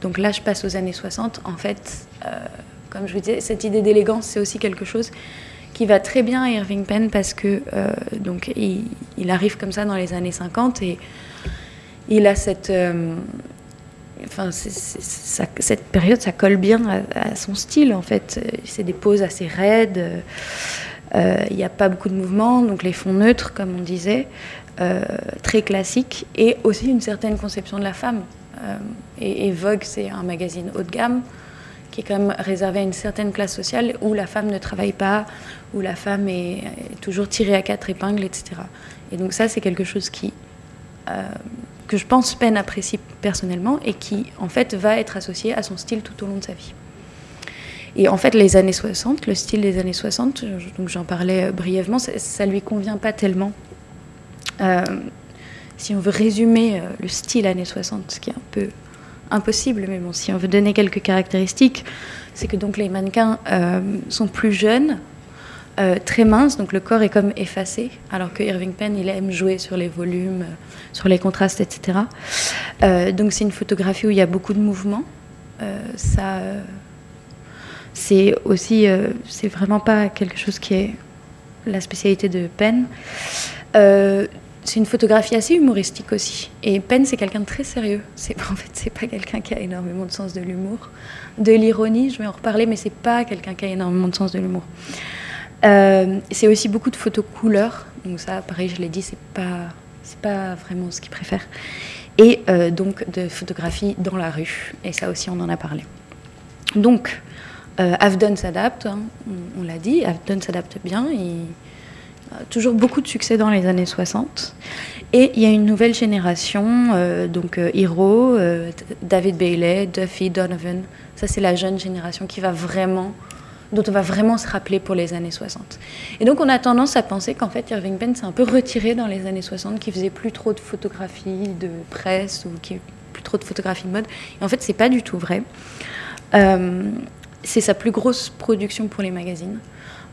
Speaker 2: donc là je passe aux années 60, en fait, comme je vous disais, cette idée d'élégance, c'est aussi quelque chose qui va très bien à Irving Penn parce que euh, donc il, arrive comme ça dans les années 50 et il a cette euh, enfin cette période ça colle bien à, son style en fait. C'est des poses assez raides euh, il n'y a pas beaucoup de mouvements donc les fonds neutres comme on disait très classiques et aussi une certaine conception de la femme. Et, et Vogue c'est un magazine haut de gamme qui est quand même réservé à une certaine classe sociale où la femme ne travaille pas, où la femme est, toujours tirée à quatre épingles, etc. Et donc ça, c'est quelque chose qui, euh, que je pense Penn apprécie personnellement et qui, en fait, va être associé à son style tout au long de sa vie. Et en fait, les années 60, le style des années 60, je- donc j'en parlais euh, brièvement, ça, ça lui convient pas tellement. Euh, si on veut résumer le style années 60, ce qui est un peu impossible, mais bon, si on veut donner quelques caractéristiques, c'est que donc les mannequins sont plus jeunes, euh, très minces, donc le corps est comme effacé, alors que Irving Penn, il aime jouer sur les volumes, euh, sur les contrastes, etc. Euh, donc c'est une photographie où il y a beaucoup de mouvements. Ça, c'est aussi, c'est vraiment pas quelque chose qui est la spécialité de Penn. C'est une photographie assez humoristique aussi. Et Penn, c'est quelqu'un de très sérieux. En fait, c'est pas quelqu'un qui a énormément de sens de l'humour, de l'ironie. Je vais en reparler, mais c'est pas quelqu'un qui a énormément de sens de l'humour. Euh, c'est aussi beaucoup de photos couleurs. Donc ça, pareil, je l'ai dit, c'est pas, c'est pas vraiment ce qu'il préfère. Et euh, donc de photographie dans la rue. Et ça aussi, on en a parlé. Donc, euh, Avdon s'adapte, hein, on, l'a dit. Avdon s'adapte bien. Il, toujours beaucoup de succès dans les années 60. Et il y a une nouvelle génération, euh, donc euh, euh, David Bailey, Duffy, Donovan. Ça, c'est la jeune génération qui va vraiment, dont on va vraiment se rappeler pour les années 60. Et donc, on a tendance à penser qu'en fait, Irving Penn s'est un peu retiré dans les années 60, qu'il faisait plus trop de photographies de presse ou qu'il plus trop de photographies de mode. Et en fait, c'est pas du tout vrai. Euh, c'est sa plus grosse production pour les magazines.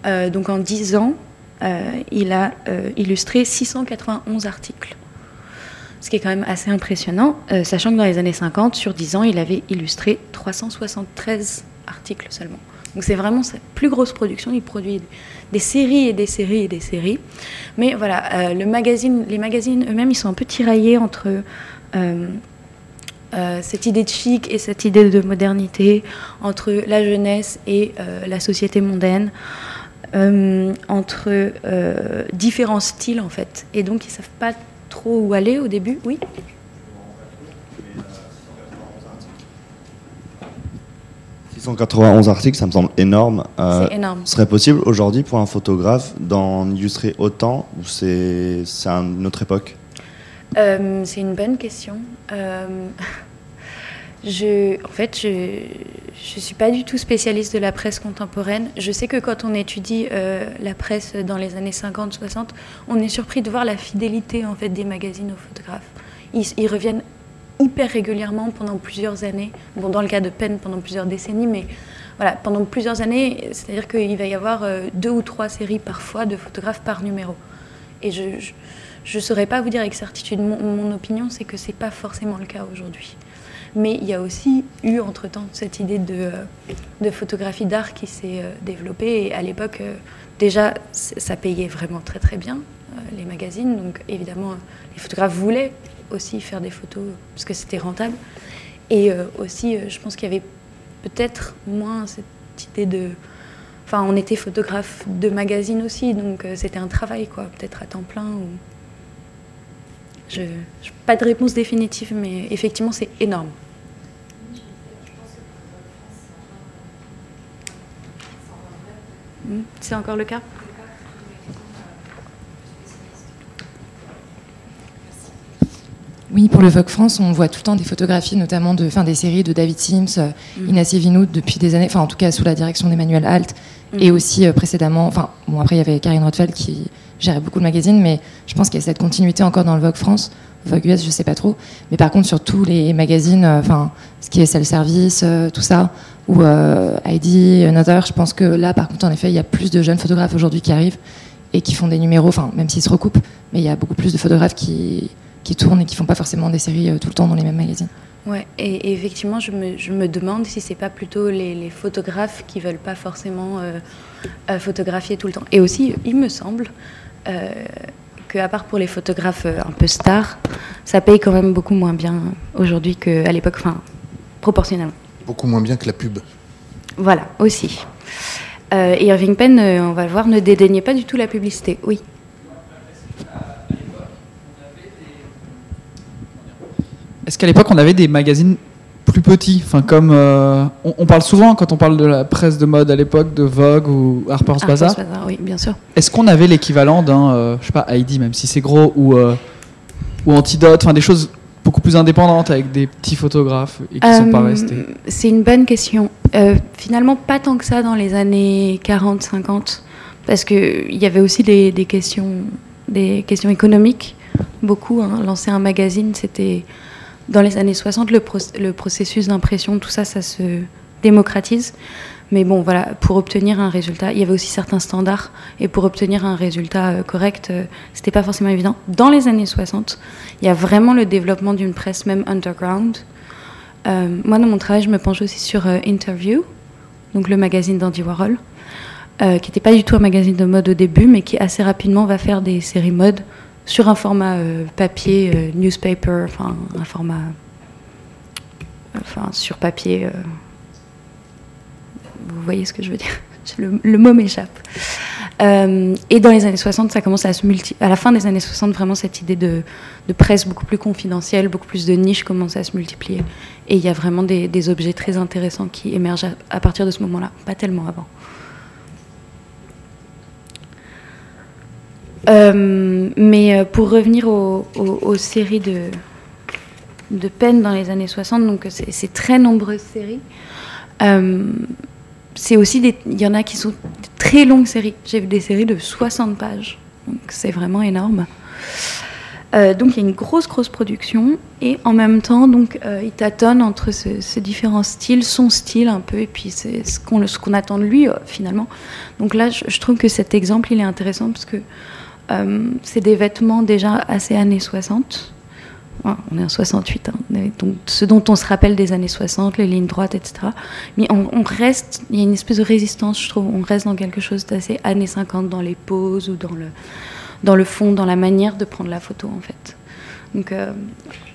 Speaker 2: Euh, donc, en 10 ans, euh, il a illustré 691 articles. Ce qui est quand même assez impressionnant, sachant que dans les années 50, sur 10 ans, il avait illustré 373 articles seulement. Donc c'est vraiment sa plus grosse production. Il produit des séries et des séries et des séries. Mais voilà, euh, les magazines eux-mêmes, ils sont un peu tiraillés entre euh, euh, cette idée de chic et cette idée de modernité, entre la jeunesse et la société mondaine entre différents styles en fait. Et donc ils savent pas trop où aller au début. Oui?
Speaker 5: 691 articles, ça me semble énorme. Euh,
Speaker 2: C'est énorme.
Speaker 5: Serait possible aujourd'hui pour un photographe d'en illustrer autant ou c'est c'est un- une autre époque?
Speaker 2: Euh, c'est une bonne question. Euh, je, en fait, je ne suis pas du tout spécialiste de la presse contemporaine. Je sais que quand on étudie la presse dans les années 50-60, on est surpris de voir la fidélité en fait, des magazines aux photographes. Ils, ils reviennent hyper régulièrement pendant plusieurs années. Bon, dans le cas de Penn, pendant plusieurs décennies, mais voilà, pendant plusieurs années, c'est-à-dire qu'il va y avoir euh, deux ou trois séries parfois de photographes par numéro. Et je ne saurais pas vous dire avec certitude. Mon, mon opinion, c'est que ce n'est pas forcément le cas aujourd'hui. Mais il y a aussi eu entre-temps cette idée de, euh, de photographie d'art qui s'est euh, développée. Et à l'époque, déjà, ça payait vraiment très très bien, les magazines. Donc évidemment, les photographes voulaient aussi faire des photos parce que c'était rentable. Et euh, aussi, euh, je pense qu'il y avait peut-être moins cette idée de... Enfin, on était photographe de magazine aussi, donc euh, c'était un travail, quoi, peut-être à temps plein. Ou... Je, pas de réponse définitive, mais effectivement, c'est énorme. Hmm, C'est encore le cas?
Speaker 6: Oui, pour le Vogue France, on voit tout le temps des photographies, notamment de, enfin, des séries de David Sims, euh,
Speaker 2: Mm.
Speaker 6: Vinout depuis des années, enfin en tout cas sous la direction d'Emmanuel Halt,
Speaker 2: Mm.
Speaker 6: et aussi euh, précédemment, enfin bon après il y avait Karine Rothfeld qui gérait beaucoup de magazines, mais je pense qu'il y a cette continuité encore dans le Vogue France, Vogue US je sais pas trop, mais par contre sur tous les magazines, euh, enfin ce qui est Cell Service, euh, tout ça, ou ID, Another, je pense que là par contre en effet il y a plus de jeunes photographes aujourd'hui qui arrivent et qui font des numéros, enfin même s'ils se recoupent, mais il y a beaucoup plus de photographes qui qui tournent et qui font pas forcément des séries euh, tout le temps dans les mêmes magazines.
Speaker 2: Ouais, et, et effectivement, je me, je me demande si c'est pas plutôt les, les photographes qui veulent pas forcément euh, euh, photographier tout le temps. Et aussi, il me semble euh, que, à part pour les photographes euh, un peu stars, ça paye quand même beaucoup moins bien aujourd'hui qu'à l'époque, enfin, proportionnellement.
Speaker 1: Beaucoup moins bien que la pub.
Speaker 2: Voilà, aussi. Euh, et Irving Penn, euh, on va le voir, ne dédaignait pas du tout la publicité. Oui.
Speaker 3: Est-ce qu'à l'époque, on avait des magazines plus petits Enfin, comme. euh, on, on parle souvent, quand on parle de la presse de mode à l'époque, de Vogue ou Harper's
Speaker 2: Harper's
Speaker 3: Bazaar.
Speaker 2: Bazaar, oui, bien sûr.
Speaker 3: Est-ce qu'on avait l'équivalent d'un, euh, je sais pas, Heidi, même si c'est gros, ou, euh, ou Antidote, enfin des choses beaucoup plus indépendantes avec des petits photographes et qui sont pas
Speaker 2: Euh,
Speaker 3: restés
Speaker 2: C'est une bonne question. Finalement, pas tant que ça dans les années 40-50, parce qu'il y avait aussi des, des questions, des questions économiques. Beaucoup. hein. Lancer un magazine, c'était. Dans les années 60, le, proc- le processus d'impression, tout ça, ça se démocratise. Mais bon, voilà, pour obtenir un résultat, il y avait aussi certains standards. Et pour obtenir un résultat euh, correct, euh, c'était pas forcément évident. Dans les années 60, il y a vraiment le développement d'une presse même underground. Euh, moi, dans mon travail, je me penche aussi sur Interview, donc le magazine d'Andy Warhol, qui n'était pas du tout un magazine de mode au début, mais qui assez rapidement va faire des séries mode sur un format euh, papier, euh, newspaper, enfin un format, enfin sur papier. euh, vous voyez ce que je veux dire le, mot m'échappe. Et dans les années 60, ça commence à se multi... À la fin des années 60, vraiment cette idée de, presse beaucoup plus confidentielle, beaucoup plus de niches commence à se multiplier. Et il y a vraiment des, objets très intéressants qui émergent à partir de ce moment-là, pas tellement avant. Euh, mais euh, pour revenir aux, séries de, de peine dans les années 60, donc c'est c'est très nombreuses séries. Euh, c'est aussi des, il y en a qui sont très longues séries. J'ai vu des séries de 60 pages, donc c'est vraiment énorme. Euh, donc il y a une grosse grosse production et en même temps donc euh, il tâtonne entre ce- ces différents styles, son style un peu et puis c'est ce qu'on attend de lui euh, finalement. Donc là je, je trouve que cet exemple il est intéressant parce que euh, c'est des vêtements déjà assez années 60. Ouais, on est en 68, hein, donc ce dont on se rappelle des années 60, les lignes droites, etc. Mais on, reste, il y a une espèce de résistance, je trouve, on reste dans quelque chose d'assez années 50 dans les poses ou dans le, dans le fond, dans la manière de prendre la photo en fait. Donc euh,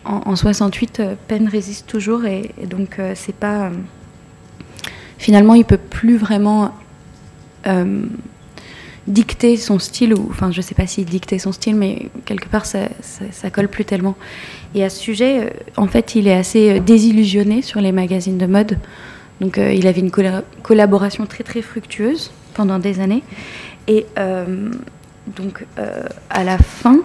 Speaker 2: en, en 68, euh, résiste toujours et, donc euh, c'est pas. finalement, il peut plus vraiment dicter son style, ou enfin, je sais pas s'il dictait son style, mais quelque part, ça, ça, colle plus tellement. Et à ce sujet, euh, en fait, il est assez euh, désillusionné sur les magazines de mode. Donc, euh, il avait une colla- collaboration très très fructueuse pendant des années. Et donc, à la fin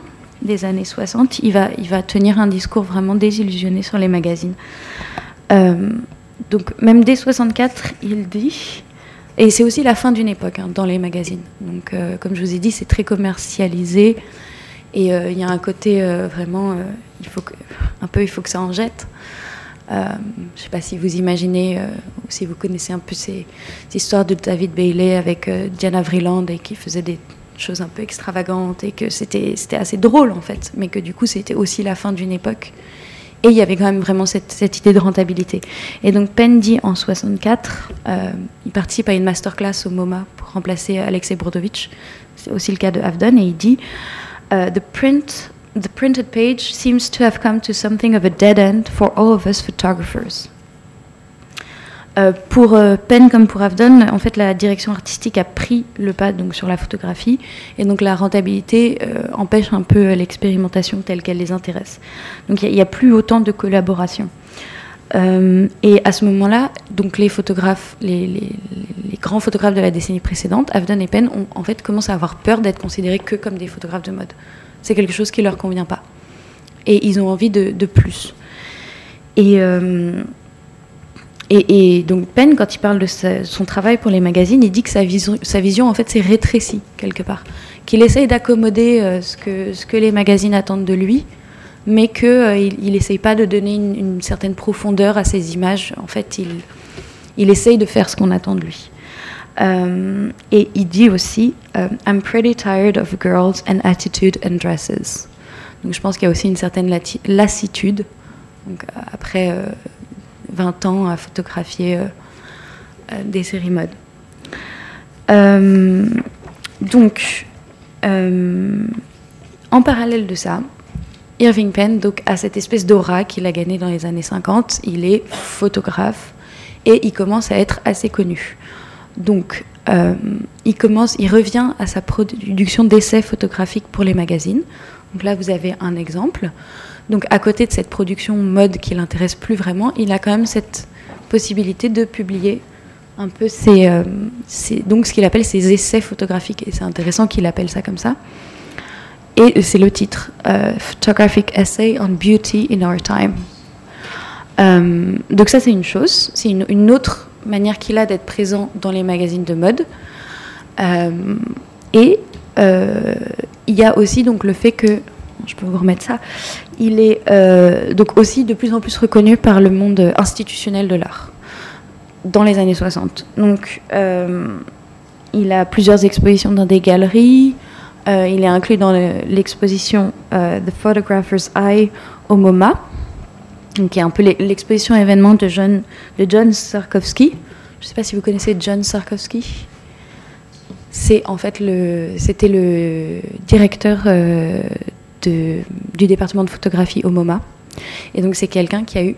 Speaker 2: des années 60, il va, il va tenir un discours vraiment désillusionné sur les magazines. Donc, même dès 64, il dit. Et c'est aussi la fin d'une époque hein, dans les magazines. Donc, euh, comme je vous ai dit, c'est très commercialisé. Et euh, il y a un côté euh, vraiment. un peu, il faut que ça en jette. Je ne sais pas si vous imaginez ou si vous connaissez un peu ces, ces histoires de David Bailey avec Diana Vreeland et qui faisait des choses un peu extravagantes et que c'était assez drôle en fait, mais que du coup c'était aussi la fin d'une époque. Et il y avait quand même vraiment cette, cette idée de rentabilité. Et donc Penn dit en 64, euh, il participe à une masterclass au MoMA pour remplacer Alexei Brodovitch. C'est aussi le cas de Avdon et il dit euh, the print the printed page seems to have come to something of a dead end for all of us photographers. Euh, pour euh, Penn comme pour Avdon, en fait, la direction artistique a pris le pas donc sur la photographie, et donc la rentabilité euh, empêche un peu l'expérimentation telle qu'elle les intéresse. Donc il n'y a, plus autant de collaboration. Euh, et à ce moment-là, donc les photographes, les, grands photographes de la décennie précédente, Avdon et Penn, ont en fait commencé à avoir peur d'être considérés que comme des photographes de mode. C'est quelque chose qui leur convient pas, et ils ont envie de, de plus. Et euh, et, donc Penn, quand il parle de son travail pour les magazines, il dit que sa vision, sa vision en fait, s'est rétrécie quelque part, qu'il essaye d'accommoder euh, ce, que, les magazines attendent de lui, mais qu'il il n'essaye pas de donner une, certaine profondeur à ses images. En fait, il, essaye de faire ce qu'on attend de lui. Euh, et il dit aussi euh, I'm pretty tired of girls and attitude and dresses. Donc je pense qu'il y a aussi une certaine lassitude. Donc, euh, après euh, 20 ans à photographier euh, euh, des séries mode. Euh, donc, en parallèle de ça, Irving Penn donc, a cette espèce d'aura qu'il a gagnée dans les années 50. Il est photographe et il commence à être assez connu. Donc, il, commence, il revient à sa production d'essais photographiques pour les magazines. Donc là, vous avez un exemple. Donc, à côté de cette production mode qui l'intéresse plus vraiment, il a quand même cette possibilité de publier un peu ses, euh, donc ce qu'il appelle ses essais photographiques. Et c'est intéressant qu'il appelle ça comme ça. Et c'est le titre, euh, Photographic Essay on Beauty in Our Time. Euh, donc ça, c'est une chose. C'est une, une autre manière qu'il a d'être présent dans les magazines de mode. Et il y a aussi donc le fait que, je peux vous remettre ça, il est euh, donc aussi de plus en plus reconnu par le monde institutionnel de l'art dans les années 60. Donc euh, il a plusieurs expositions dans des galeries. Euh, il est inclus dans le- l'exposition The Photographer's Eye au MoMA, qui est un peu l'e- l'exposition événement de John, de John Sarkovsky. Je ne sais pas si vous connaissez John Sarkovsky. C'est en fait le, c'était le directeur du département de photographie au MoMA. Et donc c'est quelqu'un qui a eu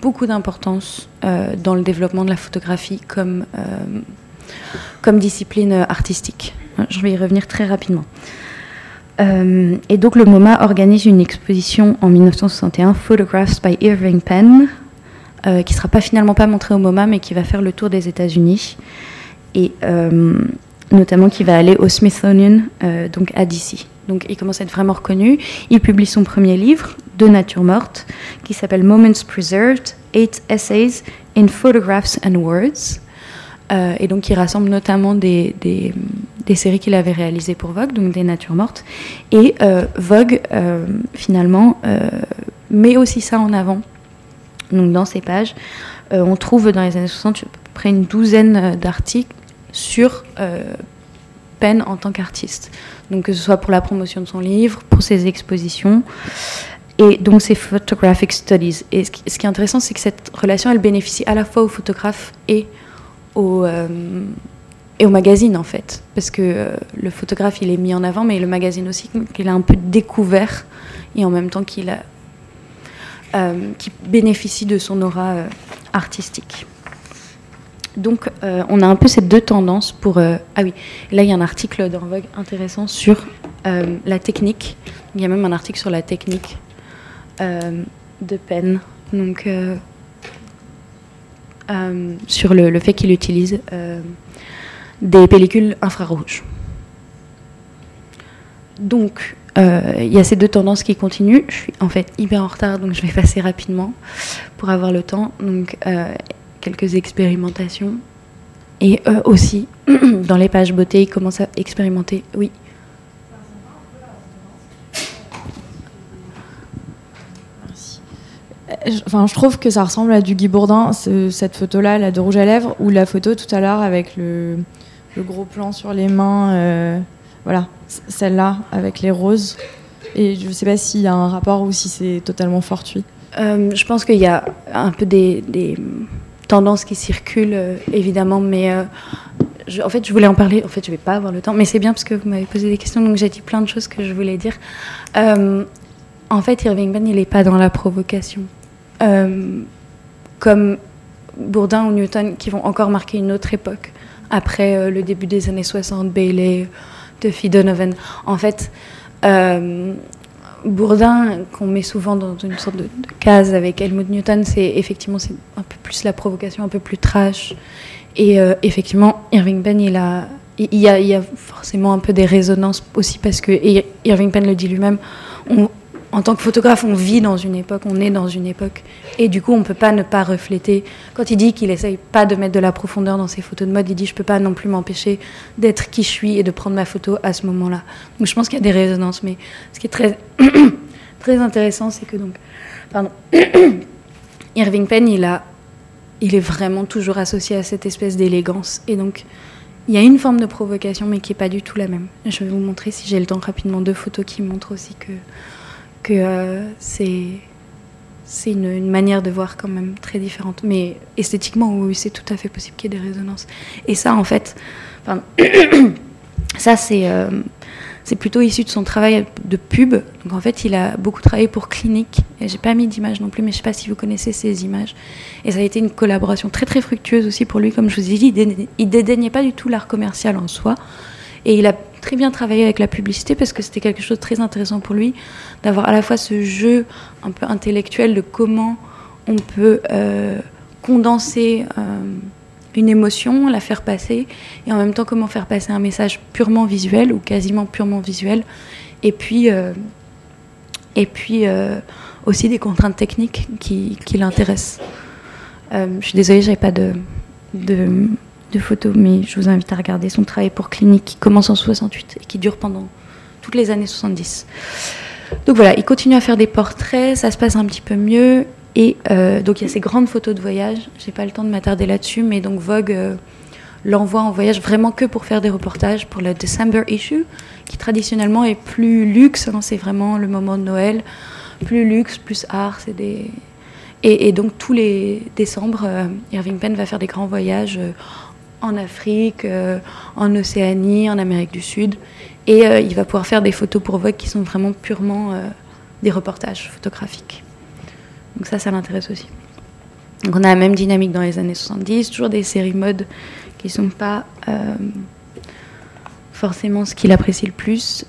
Speaker 2: beaucoup d'importance euh, dans le développement de la photographie comme, euh, discipline artistique. Je vais y revenir très rapidement. Euh, et donc le MoMA organise une exposition en 1961, Photographs by Irving Penn, qui ne sera pas finalement pas montrée au MoMA, mais qui va faire le tour des États-Unis. Et notamment qui va aller au Smithsonian, donc à DC. Donc il commence à être vraiment reconnu. Il publie son premier livre de nature morte qui s'appelle Moments Preserved, Eight Essays in Photographs and Words. Euh, et donc il rassemble notamment des, des, séries qu'il avait réalisées pour Vogue, donc des natures mortes. Et euh, Vogue, euh, finalement, met aussi ça en avant. Donc dans ces pages, on trouve dans les années 60 à peu près une douzaine d'articles sur Penn en tant qu'artiste. Donc que ce soit pour la promotion de son livre, pour ses expositions, et donc ses photographic studies. Et ce qui, est intéressant, c'est que cette relation, elle bénéficie à la fois aux photographes et aux, euh, au magazine en fait, parce que euh, le photographe il est mis en avant, mais le magazine aussi qu'il a un peu découvert et en même temps qu'il euh, bénéficie de son aura artistique. Donc euh, on a un peu ces deux tendances pour euh, ah oui là il y a un article dans Vogue intéressant sur euh, la technique. Il y a même un article sur la technique de Penn. Donc sur le, le fait qu'il utilise des pellicules infrarouges. Donc, il y a ces deux tendances qui continuent. Je suis en fait hyper en retard, donc je vais passer rapidement pour avoir le temps. Donc, quelques expérimentations. Et euh, aussi, dans les pages beauté, il commence à expérimenter. Oui.
Speaker 4: Euh, je- Enfin, je trouve que ça ressemble à du Guy Bourdin, ce- cette photo-là, la de rouge à lèvres, ou la photo tout à l'heure avec le, le gros plan sur les mains. euh, voilà, celle-là avec les roses. Et je ne sais pas s'il y a un rapport ou si c'est totalement fortuit.
Speaker 2: Euh, je pense qu'il y a un peu des, des tendances qui circulent, euh, évidemment, mais euh, en fait, je voulais en parler. En fait, je vais pas avoir le temps, mais c'est bien parce que vous m'avez posé des questions, donc j'ai dit plein de choses que je voulais dire. Euh, en fait, Irving Penn, il n'est pas dans la provocation. Comme Bourdin ou Newton, qui vont encore marquer une autre époque, après le début des années 60, Bailey, Duffy Donovan. En fait, Bourdin, qu'on met souvent dans une sorte de, case avec Helmut Newton, c'est effectivement c'est un peu plus la provocation, un peu plus trash. Et euh, effectivement, Irving Penn, il a, y a, il y a forcément un peu des résonances aussi parce que et Irving Penn le dit lui-même. on- en tant que photographe, on vit dans une époque, on est dans une époque, et du coup, on peut pas ne pas refléter. Quand il dit qu'il essaye pas de mettre de la profondeur dans ses photos de mode, il dit je peux pas non plus m'empêcher d'être qui je suis et de prendre ma photo à ce moment-là. Donc, je pense qu'il y a des résonances, mais ce qui est très très intéressant, c'est que donc, pardon, Irving Penn, il a, il est vraiment toujours associé à cette espèce d'élégance, et donc il y a une forme de provocation, mais qui est pas du tout la même. Je vais vous montrer si j'ai le temps rapidement deux photos qui montrent aussi que que euh, c'est c'est une, manière de voir quand même très différente. Mais esthétiquement, oui, c'est tout à fait possible qu'il y ait des résonances. Et ça, en fait, ça c'est euh, c'est plutôt issu de son travail de pub. Donc en fait, il a beaucoup travaillé pour Clinique. Et j'ai pas mis d'image non plus, mais je sais pas si vous connaissez ces images. Et ça a été une collaboration très très fructueuse aussi pour lui. Comme je vous ai dit, il il dédaignait pas du tout l'art commercial en soi. Et il a très bien travaillé avec la publicité parce que c'était quelque chose de très intéressant pour lui d'avoir à la fois ce jeu un peu intellectuel de comment on peut euh, condenser euh, une émotion, la faire passer, et en même temps comment faire passer un message purement visuel ou quasiment purement visuel, et puis, euh, et puis aussi des contraintes techniques qui, qui l'intéressent. Je suis désolée, j'avais pas de, de, photos, mais je vous invite à regarder son travail pour Clinique qui commence en 68 et qui dure pendant toutes les années 70. Donc voilà, il continue à faire des portraits, ça se passe un petit peu mieux. Et euh, donc il y a ces grandes photos de voyage. J'ai pas le temps de m'attarder là-dessus, mais donc Vogue euh, l'envoie en voyage vraiment que pour faire des reportages pour le December issue, qui traditionnellement est plus luxe. hein, c'est vraiment le moment de Noël, plus luxe, plus art. C'est des et, donc tous les décembre, euh, Irving Penn va faire des grands voyages en Afrique, euh, en Océanie, en Amérique du Sud. Et euh, il va pouvoir faire des photos pour Vogue qui sont vraiment purement euh, des reportages photographiques. Donc ça, ça l'intéresse aussi. Donc on a la même dynamique dans les années 70, toujours des séries mode qui ne sont pas forcément ce qu'il apprécie le plus.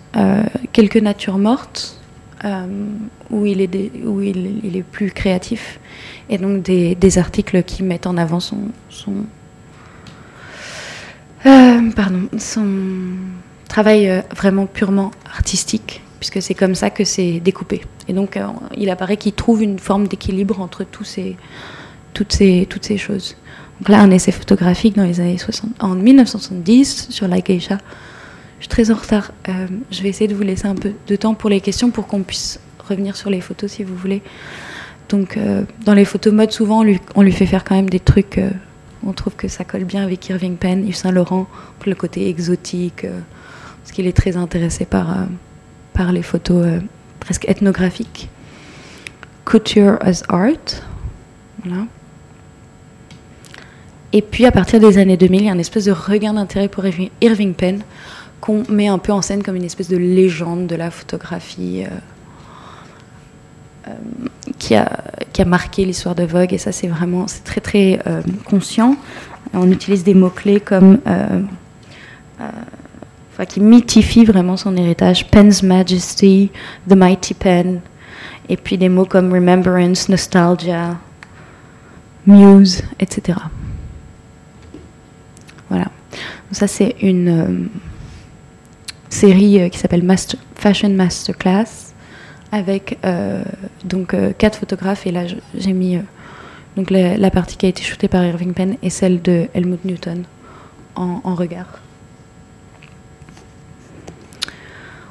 Speaker 2: Quelques natures mortes, où, il est où il, est plus créatif, et donc des, articles qui mettent en avant son, Euh, pardon, son travail euh, vraiment purement artistique, puisque c'est comme ça que c'est découpé. Et donc, euh, il apparaît qu'il trouve une forme d'équilibre entre toutes, ces, choses. Donc là, un essai photographique dans les années 60, en 1970 sur la geisha. Je suis très en retard. Je vais essayer de vous laisser un peu de temps pour les questions pour qu'on puisse revenir sur les photos si vous voulez. Donc, dans les photos mode, souvent, on lui, fait faire quand même des trucs. On trouve que ça colle bien avec Irving Penn, Yves Saint Laurent, pour le côté exotique, euh, parce qu'il est très intéressé par, euh, les photos euh, presque ethnographiques. Couture as art. Et puis à partir des années 2000, il y a une espèce de regain d'intérêt pour Irving- Penn qu'on met un peu en scène comme une espèce de légende de la photographie qui, a, qui a marqué l'histoire de Vogue. Et ça, c'est vraiment c'est très très euh, conscient. On utilise des mots-clés comme... euh, euh, qui mythifient vraiment son héritage. Penn's Majesty, The Mighty Pen, et puis des mots comme Remembrance, Nostalgia, Muse, etc. Voilà. Ça, c'est une série qui s'appelle Fashion Masterclass avec euh, donc euh, quatre photographes. Et là, j'ai mis euh, donc la, partie qui a été shootée par Irving Penn et celle de Helmut Newton en, regard.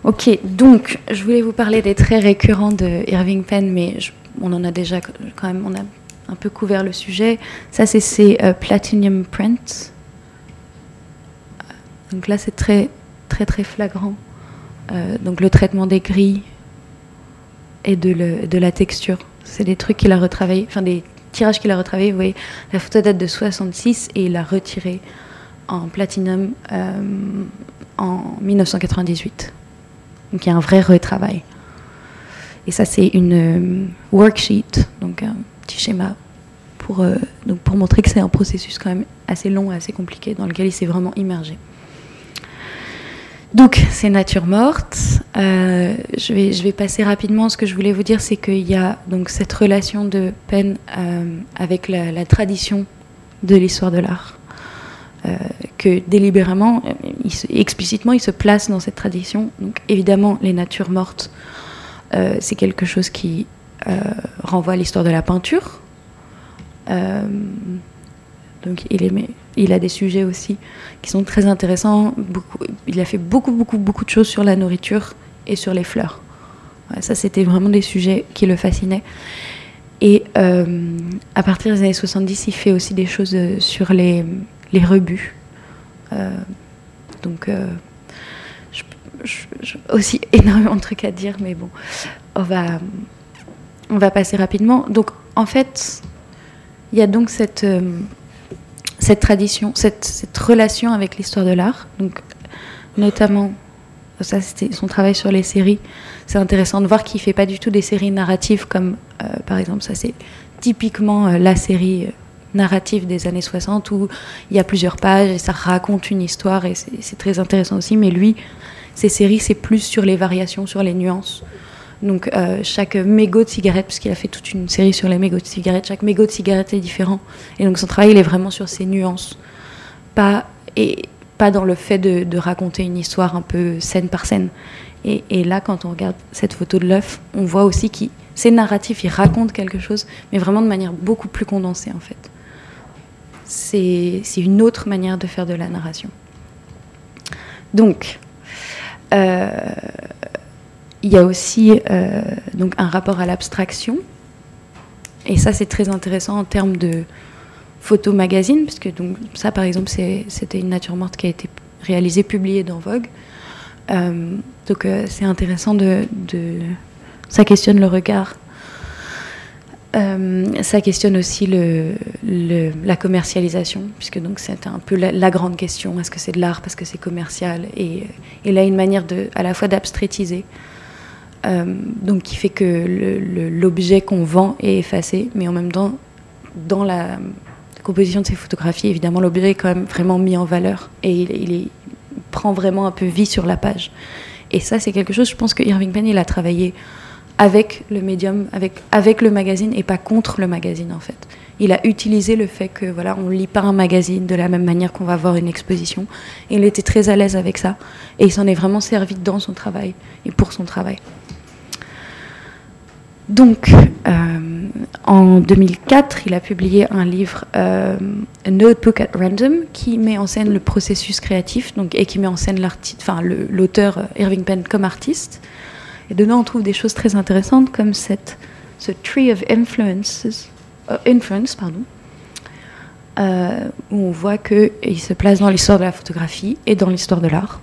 Speaker 2: Ok, donc je voulais vous parler des traits récurrents de Irving Penn, mais on en a déjà quand même, on a un peu couvert le sujet. Ça, c'est ses Platinum Prints. Donc là, c'est très, très, très flagrant. Donc le traitement des grilles et de, la texture. C'est des trucs qu'il a retravaillé, enfin des tirages qu'il a retravaillés. Vous voyez, la photo date de 66 et il a retiré en platinum euh, en 1998. Donc il y a un vrai retravail. Et ça, c'est une euh, worksheet, donc un petit schéma pour, euh, donc pour montrer que c'est un processus quand même assez long et assez compliqué dans lequel il s'est vraiment immergé. Donc, c'est nature morte. Euh, je, vais, je vais passer rapidement. Ce que je voulais vous dire, c'est qu'il y a donc cette relation de Penn euh, avec la, tradition de l'histoire de l'art. Euh, que délibérément, explicitement, il se place dans cette tradition. Donc, évidemment, les natures mortes, c'est quelque chose qui renvoie à l'histoire de la peinture. Donc, il, aimait- il a des sujets aussi qui sont très intéressants. Il a fait beaucoup, beaucoup, beaucoup de choses sur la nourriture et sur les fleurs. Ça, c'était vraiment des sujets qui le fascinaient. Et euh, à partir des années 70, il fait aussi des choses euh, sur les, les rebuts. Euh, donc, euh, aussi énormément de trucs à dire, mais bon, on va, on va passer rapidement. Donc, en fait, il y a donc cette, cette tradition, cette, relation avec l'histoire de l'art, donc notamment, ça c'était son travail sur les séries. C'est intéressant de voir qu'il fait pas du tout des séries narratives comme, euh, par exemple, ça c'est typiquement euh, la série euh, narrative des années 60 où il y a plusieurs pages et ça raconte une histoire et c'est très intéressant aussi. Mais lui, ces séries, c'est plus sur les variations, sur les nuances. Donc euh, chaque mégot de cigarette, puisqu'il a fait toute une série sur les mégots de cigarette, chaque mégot de cigarette est différent. Et donc son travail, il est vraiment sur ces nuances. Pas, et pas dans le fait de, raconter une histoire un peu scène par scène. Et, là, quand on regarde cette photo de l'œuf, on voit aussi qu'il c'est narratif, il raconte quelque chose, mais vraiment de manière beaucoup plus condensée en fait. C'est c'est une autre manière de faire de la narration. Donc, euh, il y a aussi euh, donc un rapport à l'abstraction. Et ça, c'est très intéressant en termes de photo magazine, parce que donc, ça, par exemple, c'était une nature morte qui a été réalisée, publiée dans Vogue. Euh, donc, euh, c'est intéressant de, Ça questionne le regard. Ça questionne aussi le, la commercialisation, puisque donc c'est un peu la, grande question est-ce que c'est de l'art parce que c'est commercial? Et, là, une manière de, à la fois d'abstraitiser donc qui fait que l'objet qu'on vend est effacé, mais en même temps, dans la composition de ces photographies, évidemment, l'objet est quand même vraiment mis en valeur et il, prend vraiment un peu vie sur la page. Et ça, c'est quelque chose, je pense que Irving Penn, il a travaillé avec le médium, avec, avec le magazine et pas contre le magazine en fait. il a utilisé le fait que voilà, on lit pas un magazine de la même manière qu'on va voir une exposition. Et il était très à l'aise avec ça, et il s'en est vraiment servi dans son travail et pour son travail. Donc, euh, en 2004, il a publié un livre, euh, A Notebook at Random, qui met en scène le processus créatif donc, et qui met en scène l'auteur euh, Irving Penn comme artiste. Et dedans, on trouve des choses très intéressantes comme cette, ce Tree of Influences, Influence, pardon, où on voit qu'il se place dans l'histoire de la photographie et dans l'histoire de l'art.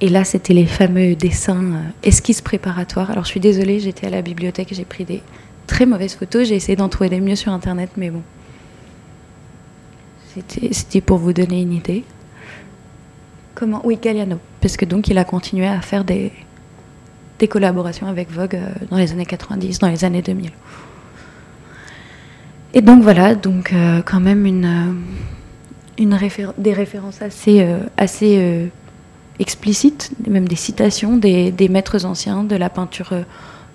Speaker 2: Et là, c'était les fameux dessins euh, esquisses préparatoires. Alors, je suis désolée, j'étais à la bibliothèque, j'ai pris des très mauvaises photos. J'ai essayé d'en trouver des mieux sur Internet, mais bon. C'était pour vous donner une idée. Comment Oui, Galliano. Parce que donc, il a continué à faire des, collaborations avec Vogue euh, dans les années 90, dans les années 2000. Et donc, voilà, donc euh, quand même une, une des références assez, assez explicites, même des citations des, maîtres anciens de la peinture euh,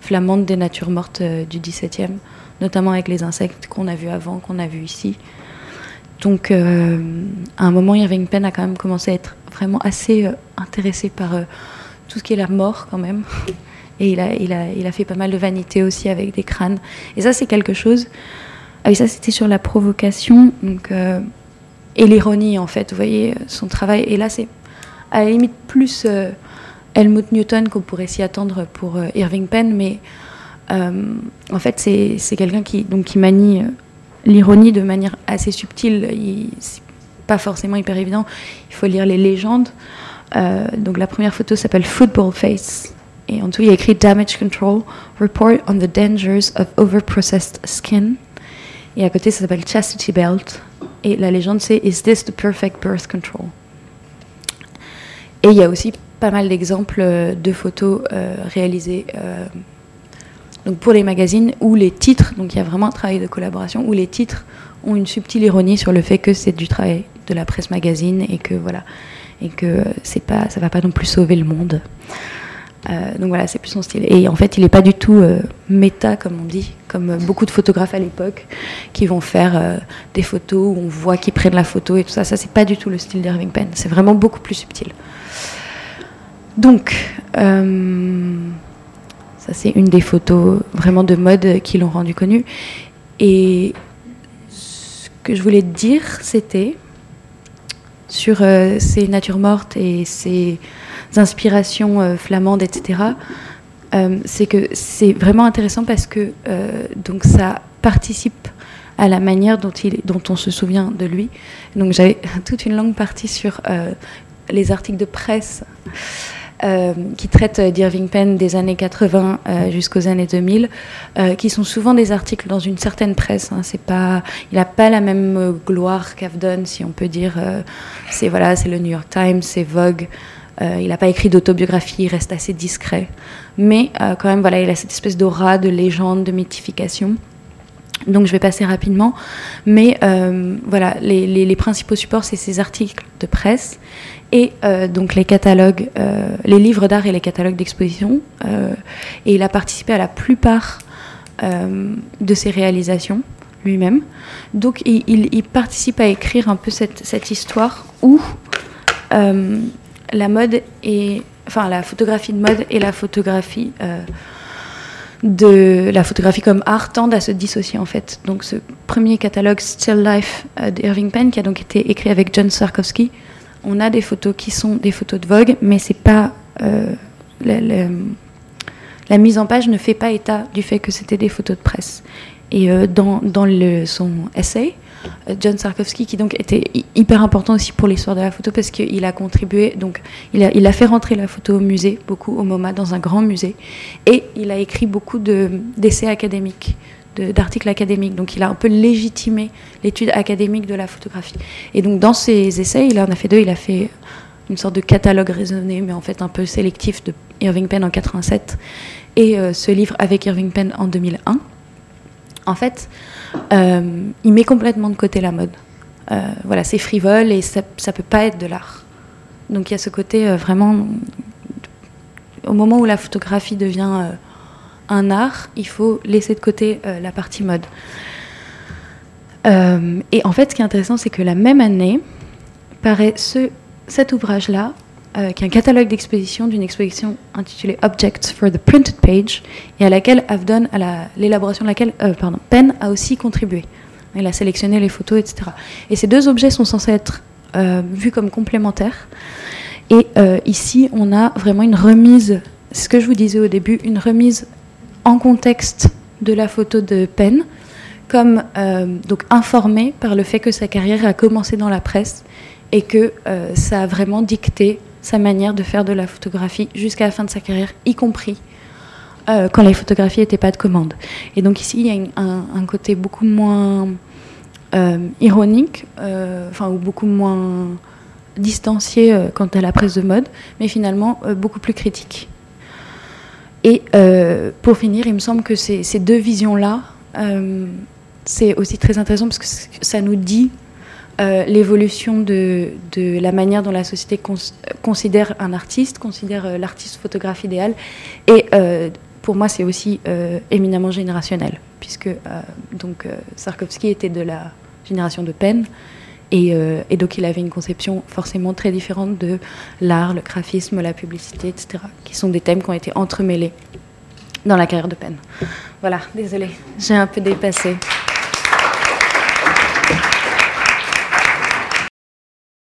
Speaker 2: flamande des natures mortes euh, du XVIIe, notamment avec les insectes qu'on a vus avant, qu'on a vus ici. Donc, euh, à un moment, Irving Penn a quand même commencé à être vraiment assez intéressé par tout ce qui est la mort, quand même. Et il a, il, a, il a fait pas mal de vanité aussi avec des crânes. Et ça, c'est quelque chose. Ah oui, ça, c'était sur la provocation donc, et l'ironie, en fait. Vous voyez, son travail. Et là, c'est à la limite plus euh, Helmut Newton qu'on pourrait s'y attendre pour euh, Irving Penn, mais euh, en fait c'est quelqu'un qui, donc, qui manie l'ironie de manière assez subtile. C'est pas forcément hyper évident. Il faut lire les légendes. donc la première photo s'appelle Football Face. Et en dessous, il y a écrit Damage Control, Report on the Dangers of Overprocessed Skin. Et à côté, ça s'appelle Chastity Belt. Et la légende, c'est Is this the perfect birth control? Et il y a aussi pas mal d'exemples euh, de photos euh, réalisées euh, donc pour les magazines où les titres, donc il y a vraiment un travail de collaboration, où les titres ont une subtile ironie sur le fait que c'est du travail de la presse magazine et que voilà et que c'est pas ça va pas non plus sauver le monde. Donc voilà, c'est plus son style. Et en fait, il n'est pas du tout méta, comme on dit, comme beaucoup de photographes à l'époque qui vont faire des photos où on voit qu'ils prennent la photo et tout ça. Ça, c'est pas du tout le style d'Irving Penn. C'est vraiment beaucoup plus subtil. Donc, euh, ça c'est une des photos vraiment de mode qui l'ont rendu connu. Et ce que je voulais dire, c'était sur euh, ces natures mortes et ces inspirations euh, flamandes, etc. c'est que c'est vraiment intéressant parce que donc ça participe à la manière dont, il, dont on se souvient de lui. Donc j'avais toute une longue partie sur les articles de presse euh, qui traitent d'Irving Penn des années 80 euh, jusqu'aux années 2000, euh, qui sont souvent des articles dans une certaine presse. Hein. C'est pas, il n'a pas la même gloire qu'Avdon, si on peut dire. c'est voilà, c'est le New York Times, c'est Vogue. Il n'a pas écrit d'autobiographie, il reste assez discret. Mais quand même, voilà, il a cette espèce d'aura, de légende, de mythification. Donc je vais passer rapidement. Mais voilà, les, principaux supports, c'est ces articles de presse et euh, donc les catalogues, euh, les livres d'art et les catalogues d'exposition. Euh, et il a participé à la plupart de ses réalisations lui-même. Donc il, participe à écrire un peu cette, cette histoire où la mode et enfin la photographie de mode et la photographie de la photographie comme art tendent à se dissocier en fait. Donc ce premier catalogue Still Life d'Irving Penn qui a donc été écrit avec John Sarkowski on a des photos qui sont des photos de Vogue, mais c'est pas euh, la, mise en page ne fait pas état du fait que c'était des photos de presse. Et euh, dans, le, son essai, euh, John Sarkowski, qui donc était hyper important aussi pour l'histoire de la photo parce qu'il a contribué, donc il a, il a, fait rentrer la photo au musée, beaucoup au MoMA, dans un grand musée, et il a écrit beaucoup d'essais académiques d'articles académiques. Donc il a un peu légitimé l'étude académique de la photographie. Et donc dans ses essais, il en a fait deux. Il a fait une sorte de catalogue raisonné, mais en fait un peu sélectif de Irving Penn en 87 et euh, ce livre avec Irving Penn en 2001. En fait, euh, il met complètement de côté la mode. Euh, voilà, c'est frivole et ça, ça peut pas être de l'art. Donc il y a ce côté vraiment au moment où la photographie devient un art, il faut laisser de côté euh, la partie mode. Euh, et en fait, ce qui est intéressant, c'est que la même année paraît ce, cet ouvrage-là, euh, qui est un catalogue d'exposition d'une exposition intitulée Objects for the Printed Page, et à laquelle Avdon, à l'élaboration de laquelle euh, pardon, Penn a aussi contribué. Il a sélectionné les photos, etc. Et ces deux objets sont censés être euh, vus comme complémentaires. Et ici, on a vraiment une remise, ce que je vous disais au début, une remise en contexte de la photo de Penn, comme donc informée par le fait que sa carrière a commencé dans la presse et que ça a vraiment dicté sa manière de faire de la photographie jusqu'à la fin de sa carrière, y compris euh, quand les photographies n'étaient pas de commande. Et donc ici, il y a un, côté beaucoup moins euh, ironique, euh, ou beaucoup moins distancié quant à la presse de mode, mais finalement beaucoup plus critique. Et pour finir, il me semble que ces, deux visions-là, c'est aussi très intéressant parce que ça nous dit euh, l'évolution de, la manière dont la société cons- considère un artiste, considère euh, l'artiste photographe idéal. Et euh, pour moi, c'est aussi euh, éminemment générationnel, puisque euh, donc euh, Sarkovsky était de la génération de Penn. Et, euh, et donc il avait une conception forcément très différente de l'art, le graphisme, la publicité, etc., qui sont des thèmes qui ont été entremêlés dans la carrière de Penn. Voilà, désolée, j'ai un peu dépassé.